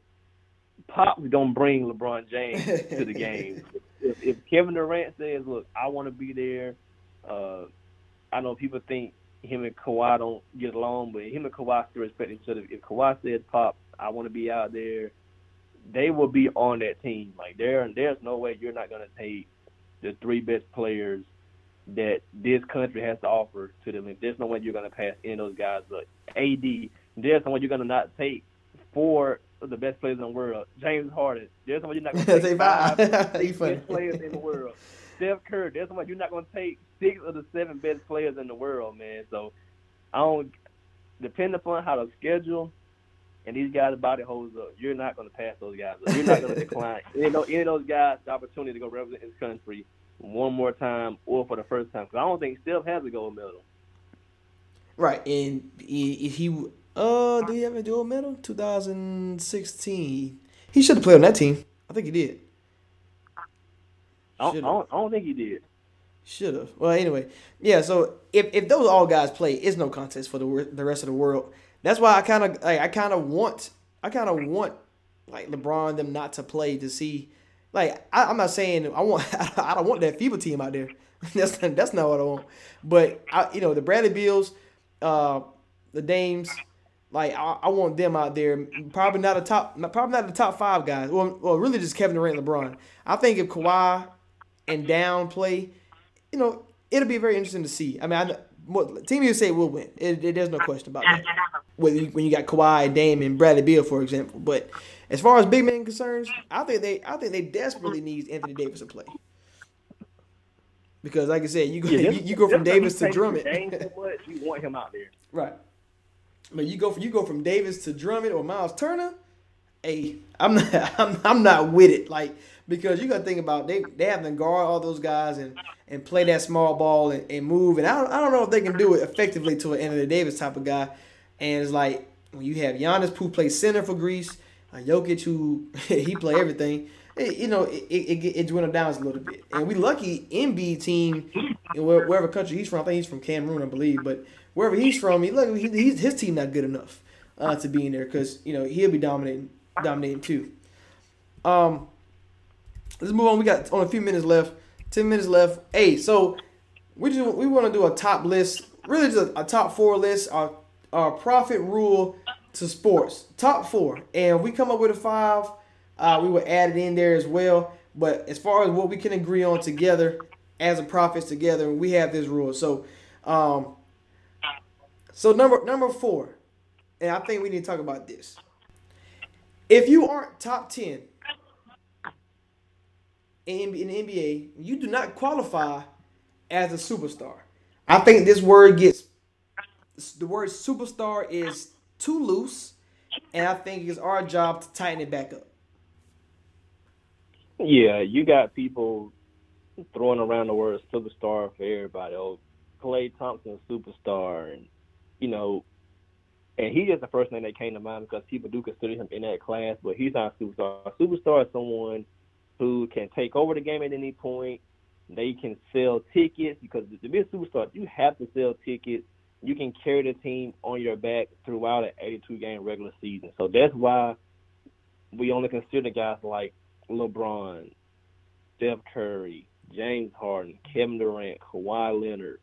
Pop's going to bring LeBron James to the game. If, if Kevin Durant says, look, I want to be there, uh, I know people think him and Kawhi don't get along, but him and Kawhi still respect each other. If Kawhi says, Pop, I want to be out there – they will be on that team. Like there, there's no way you're not gonna take the three best players that this country has to offer to them. There's no way you're gonna pass in those guys. But AD, there's no way you're gonna not take four of the best players in the world. James Harden, there's no way you're not gonna take five best players in the world. Steph Curry, there's no way you're not gonna take six of the seven best players in the world, man. So I don't depend upon how the schedule and these guys' body holds up, you're not going to pass those guys up. You're not going to decline any of, those, any of those guys the opportunity to go represent his country one more time or for the first time. Because I don't think Steph has a gold medal. Right, and he, he uh, did he have a gold medal? 2016. He should have played on that team. I think he did. I don't, I don't, I don't think he did. Should have. Well, anyway, yeah. So if, if those all guys play, it's no contest for the the rest of the world. That's why I kind of like I kind of want I kind of want like LeBron them not to play to see. Like I, am not saying I want I don't want that FIBA team out there. that's that's not what I want. But I you know the Bradley Beals, uh, the Dames, like I, I, want them out there. Probably not a top, probably not the top five guys. Well, well, really just Kevin Durant, LeBron. I think if Kawhi and Down play, you know, it'll be very interesting to see. I mean, I, Team USA will win. It, it, there's no question about that. When you, when you got Kawhi, Dame, and Bradley Beal, for example. But as far as big men concerns, I think they I think they desperately need Anthony Davis to play. Because like I said, you go yeah, you, you, go from Davis to Drummond. you want him out there, right? But you go from you go from Davis to Drummond or Myles Turner. Hey, I'm not I'm, I'm not with it. Like because you got to think about they they have to guard all those guys and and play that small ball and, and move. And I don't, I don't know if they can do it effectively to an Anthony Davis type of guy. And it's like when you have Giannis who plays center for Greece, uh, Jokic who he play everything. It, you know, it, it, it dwindled down a little bit. And we lucky Embiid team, wherever country he's from. I think he's from Cameroon, I believe. But wherever he's from, he look he, he's, his team not good enough uh, to be in there because you know he'll be dominating dominating too. Um, let's move on. We got only a few minutes left. Ten minutes left. Hey, so we just we want to do a top list, really just a, a top four list. Our our prophet rule to sports, top four, and we come up with a five. Uh, we will add it in there as well. But as far as what we can agree on together as a prophets together, we have this rule. So, um, so number number four, and I think we need to talk about this. If you aren't top ten in, in the NBA, you do not qualify as a superstar. I think this word gets the word superstar is too loose and I think it's our job to tighten it back up. Yeah, you got people throwing around the word superstar for everybody. Oh, Klay Thompson, superstar, and you know, and he is the first name that came to mind because people do consider him in that class, but he's not a superstar. A superstar is someone who can take over the game at any point. They can sell tickets because to be a superstar, you have to sell tickets. You can carry the team on your back throughout an 82 game regular season. So that's why we only consider guys like LeBron, Steph Curry, James Harden, Kevin Durant, Kawhi Leonard,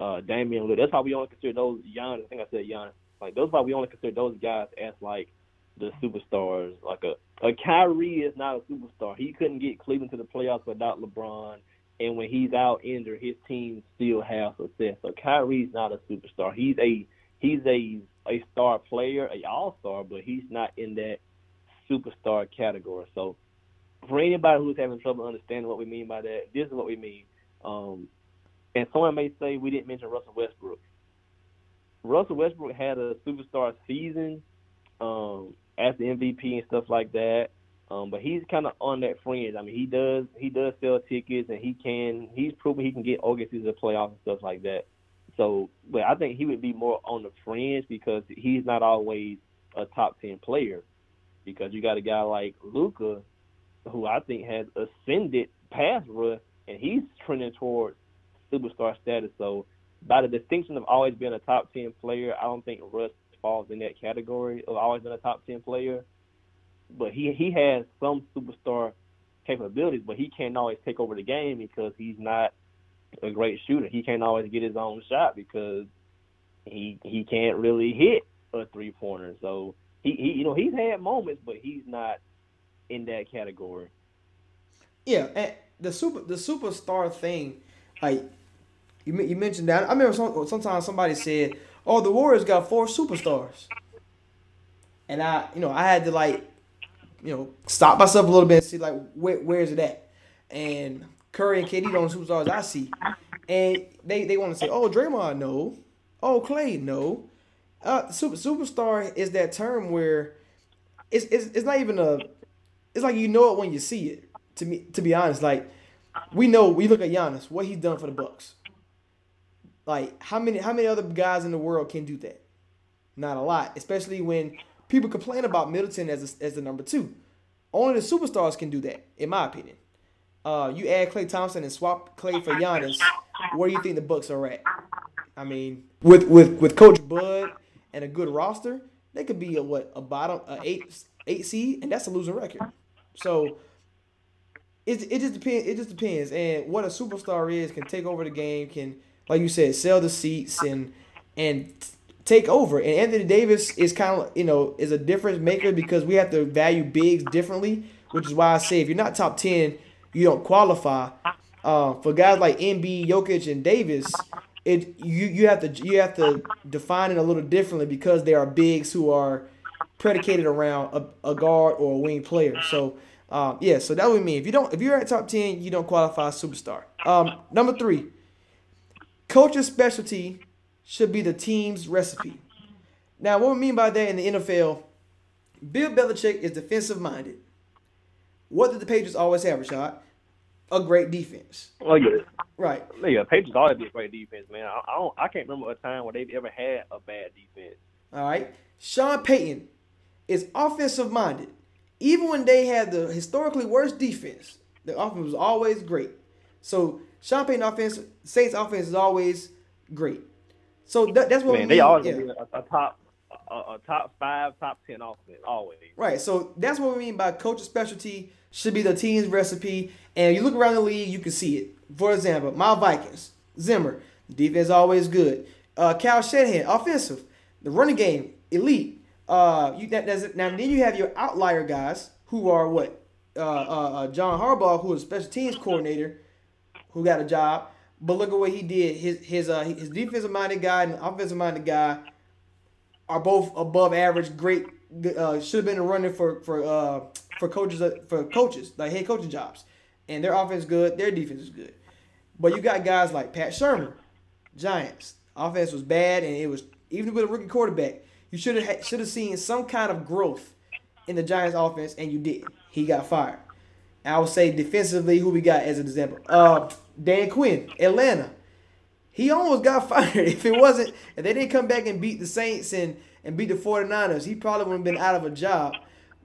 uh, Damian Lillard. That's why we only consider those Giannis. I think I said Giannis. Like those why we only consider those guys as like the superstars. Like a a Kyrie is not a superstar. He couldn't get Cleveland to the playoffs without LeBron. And when he's out injured, his team still has success. So Kyrie's not a superstar. He's a he's a a star player, a all star, but he's not in that superstar category. So for anybody who's having trouble understanding what we mean by that, this is what we mean. Um, and someone may say we didn't mention Russell Westbrook. Russell Westbrook had a superstar season um, as the MVP and stuff like that. Um, but he's kind of on that fringe. I mean, he does he does sell tickets and he can he's proven he can get August to the playoffs and stuff like that. So, but I think he would be more on the fringe because he's not always a top ten player. Because you got a guy like Luka, who I think has ascended past Russ, and he's trending towards superstar status. So, by the distinction of always being a top ten player, I don't think Russ falls in that category of always been a top ten player. But he he has some superstar capabilities, but he can't always take over the game because he's not a great shooter. He can't always get his own shot because he he can't really hit a three pointer. So he, he you know he's had moments, but he's not in that category. Yeah, the super the superstar thing, like you you mentioned that. I remember some, sometimes somebody said, "Oh, the Warriors got four superstars," and I you know I had to like you know stop myself a little bit and see like where where is it at, and Curry and KD don't superstars I see, and they they want to say, "Oh, Draymond, no," "Oh, Klay, no." Uh, super superstar is that term where it's, it's it's not even a it's like you know it when you see it. To me, to be honest, like we know we look at Giannis, what he's done for the Bucks. Like how many how many other guys in the world can do that? Not a lot, especially when people complain about Middleton as a, as the number two. Only the superstars can do that, in my opinion. Uh, you add Klay Thompson and swap Klay for Giannis, where do you think the Bucks are at? I mean, with with with Coach Bud and a good roster, they could be a what a bottom a eight eight seed, and that's a losing record. So it, it just depends. It just depends, and what a superstar is can take over the game. Can like you said, sell the seats and and take over. And Anthony Davis is kind of you know is a difference maker because we have to value bigs differently, which is why I say if you're not top ten, you don't qualify. Uh, for guys like Embiid, Jokic, and Davis, it you you have to you have to define it a little differently because they are bigs who are predicated around a, a guard or a wing player. So um, yeah, so that would mean if you don't if you're at top ten, you don't qualify superstar. Um, number three, coach's specialty should be the team's recipe. Now, what we mean by that in the NFL, Bill Belichick is defensive minded. What did the Patriots always have, Rashad? A great defense. Oh yeah, Right. yeah. Patriots always be a great defense, man. I, I don't I can't remember a time where they've ever had a bad defense. All right. Sean Payton is offensive minded. Even when they had the historically worst defense, the offense was always great. So Sean Payton offense, Saints offense is always great. So that, that's what we Man, mean. they always yeah. be a, a top a, a top five, top ten offense always. Right. So that's what we mean by coach's specialty should be the team's recipe. And you look around the league, you can see it. For example, my Vikings, Zimmer, defense always good. Uh, Kyle Shanahan, offensive. The running game, elite. Uh, you that, that's. Now then you have your outlier guys who are what? Uh, uh, uh, John Harbaugh, who is a special teams coordinator, who got a job. But look at what he did. His his uh his defensive minded guy and offensive minded guy are both above average. Great. Uh, should have been running for for uh for coaches uh, for coaches like head coaching jobs, and their offense is good. Their defense is good. But you got guys like Pat Shurmur, Giants. Offense was bad, and it was even with a rookie quarterback. You should have should have seen some kind of growth in the Giants offense, and you didn't. He got fired. I would say defensively, who we got as an example? Uh, Dan Quinn, Atlanta. He almost got fired. If it wasn't, if they didn't come back and beat the Saints and, and beat the 49ers, he probably would have been out of a job.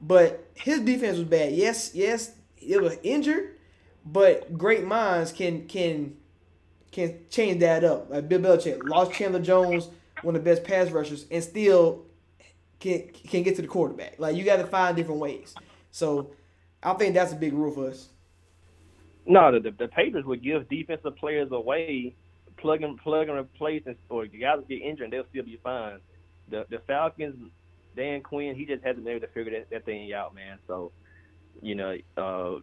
But his defense was bad. Yes, yes, it was injured, but great minds can can can change that up. Like Bill Belichick lost Chandler Jones, one of the best pass rushers, and still can can get to the quarterback. Like you got to find different ways. So I think that's a big rule for us. No, the, the, the Patriots would give defensive players away, plug and plug and replace, and, or guys get injured and they'll still be fine. The the Falcons, Dan Quinn, he just hasn't been able to figure that, that thing out, man. So, you know, uh,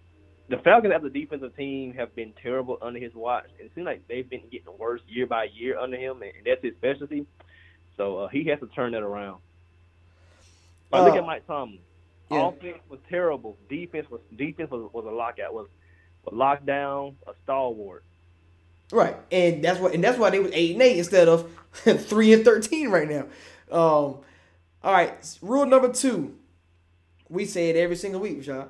the Falcons as a defensive team have been terrible under his watch. It seems like they've been getting worse year by year under him, and that's his specialty. So uh, he has to turn that around. But look Uh, at Mike Tomlin. Yeah. Offense was terrible. Defense was defense was, was a lockout. Was a lockdown, a stalwart. Right, and that's what and that's why they was eight and eight instead of three and thirteen right now. Um, all right, rule number two. We say it every single week, Rashad.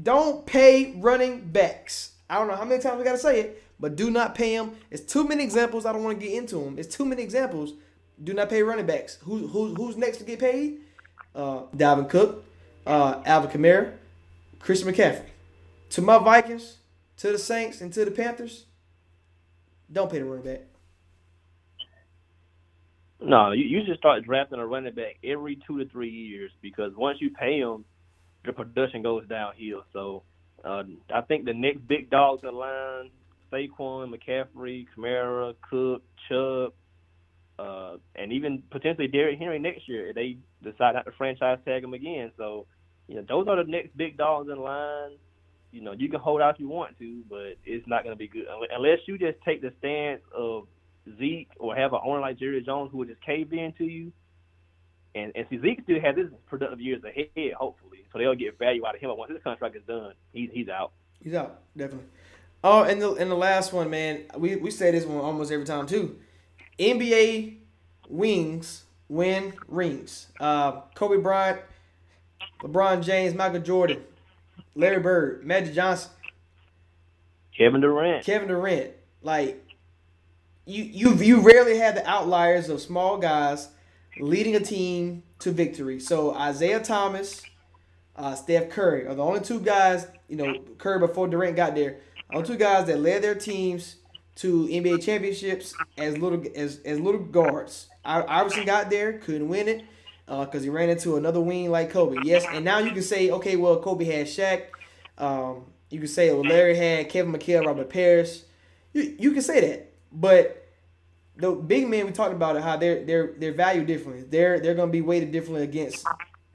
Don't pay running backs. I don't know how many times we gotta say it, but do not pay them. It's too many examples. I don't want to get into them. It's too many examples. Do not pay running backs. Who, who who's next to get paid? Uh, Dalvin Cook, uh, Alvin Kamara, Christian McCaffrey. To my Vikings, to the Saints, and to the Panthers, don't pay the running back. No, you, you should start drafting a running back every two to three years because once you pay them, the production goes downhill. So uh, I think the next big dogs in line, Saquon, McCaffrey, Kamara, Cook, Chubb, uh, and even potentially Derrick Henry next year they decide not to franchise tag him again. So, you know, those are the next big dogs in line. You know, you can hold out if you want to, but it's not going to be good unless you just take the stance of Zeke or have an owner like Jerry Jones who will just cave in to you. And and see Zeke still has his productive years ahead, hopefully. So they'll get value out of him. But once his contract is done, he's he's out. He's out, definitely. Oh, and the and the last one, man, we we say this one almost every time too. NBA wings win rings. Uh, Kobe Bryant, LeBron James, Michael Jordan, Larry Bird, Magic Johnson, Kevin Durant. Kevin Durant. Like you you you rarely had the outliers of small guys leading a team to victory. So Isiah Thomas, uh, Steph Curry are the only two guys, you know, Curry before Durant got there, only two guys that led their teams to NBA championships as little as as little guards. I- Iverson got there, couldn't win it because he ran into another wing like Kobe. Yes, and now you can say, okay, well, Kobe had Shaq. Um, you can say, well, Larry had Kevin McHale, Robert Parish. You you can say that, but the big men we talked about it how they're they're they're valued differently. They're they're gonna be weighted differently against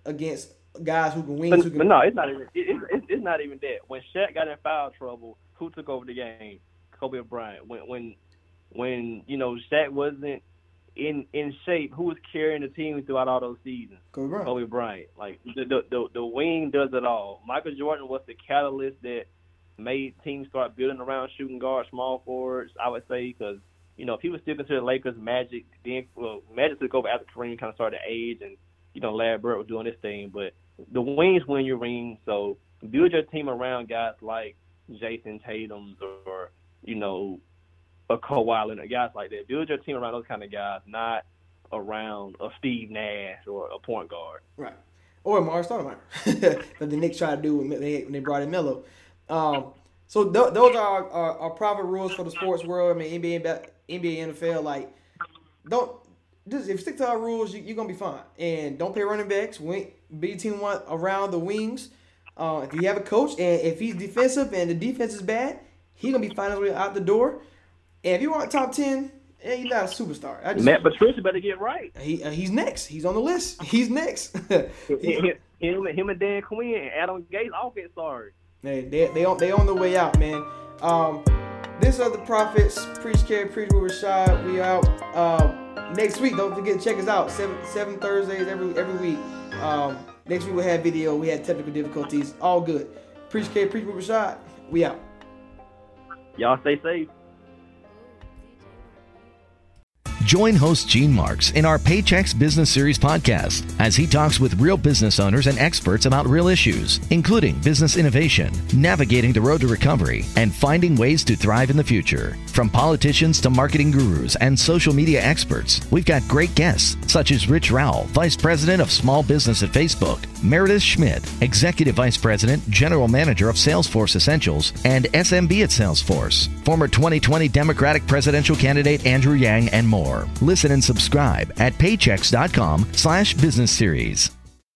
against guys who can win. Who can, but no, it's not even. It, it, it's- it's not even that. When Shaq got in foul trouble, who took over the game? Kobe Bryant. When when when you know Shaq wasn't in in shape, who was carrying the team throughout all those seasons? Kobe Bryant. Kobe Bryant. Like the the the, the wing does it all. Michael Jordan was the catalyst that made teams start building around shooting guards, small forwards. I would say because you know if he was still considered Lakers Magic, then well Magic took over after Kareem kind of started to age, and you know Larry Bird was doing this thing. But the wings win your ring, so build your team around guys like Jayson Tatum's or you know a Kawhi Leonard, guys like that. Build your team around those kind of guys, not around a Steve Nash or a point guard. Right. Or a Mars Stoudemire that the Knicks tried to do when they, when they brought in Melo. Um, so th- those are our, our, private rules for the sports world. I mean, NBA, ba- NBA, NFL. Like, don't just if you stick to our rules, you, you're gonna be fine. And don't play running backs. Wing, be team one around the wings. Uh, if you have a coach and if he's defensive and the defense is bad, he's gonna be finding his way out the door. And if you aren't top ten, eh, you're not a superstar. I just, Matt Patricia better get right. he, uh, he's next. He's on the list. He's next. him, him, him and Dan Quinn and Adam Gase all get sorry. They they they on they on the way out, man. Um, this are the prophets. Preach, care, preach with Rashad. We out. Uh, next week, don't forget to check us out. Seven seven Thursdays every every week. Um, next week we'll have video. We had technical difficulties. All good. Preach, care, preach with Rashad. We out. Y'all stay safe. Join host Gene Marks in our Paychex Business Series podcast as he talks with real business owners and experts about real issues, including business innovation, navigating the road to recovery, and finding ways to thrive in the future. From politicians to marketing gurus and social media experts, we've got great guests such as Rich Rao, Vice President of Small Business at Facebook, Meredith Schmidt, Executive Vice President, General Manager of Salesforce Essentials, and SMB at Salesforce, former 2020 Democratic presidential candidate Andrew Yang, and more. Listen and subscribe at paychex.com slash business series.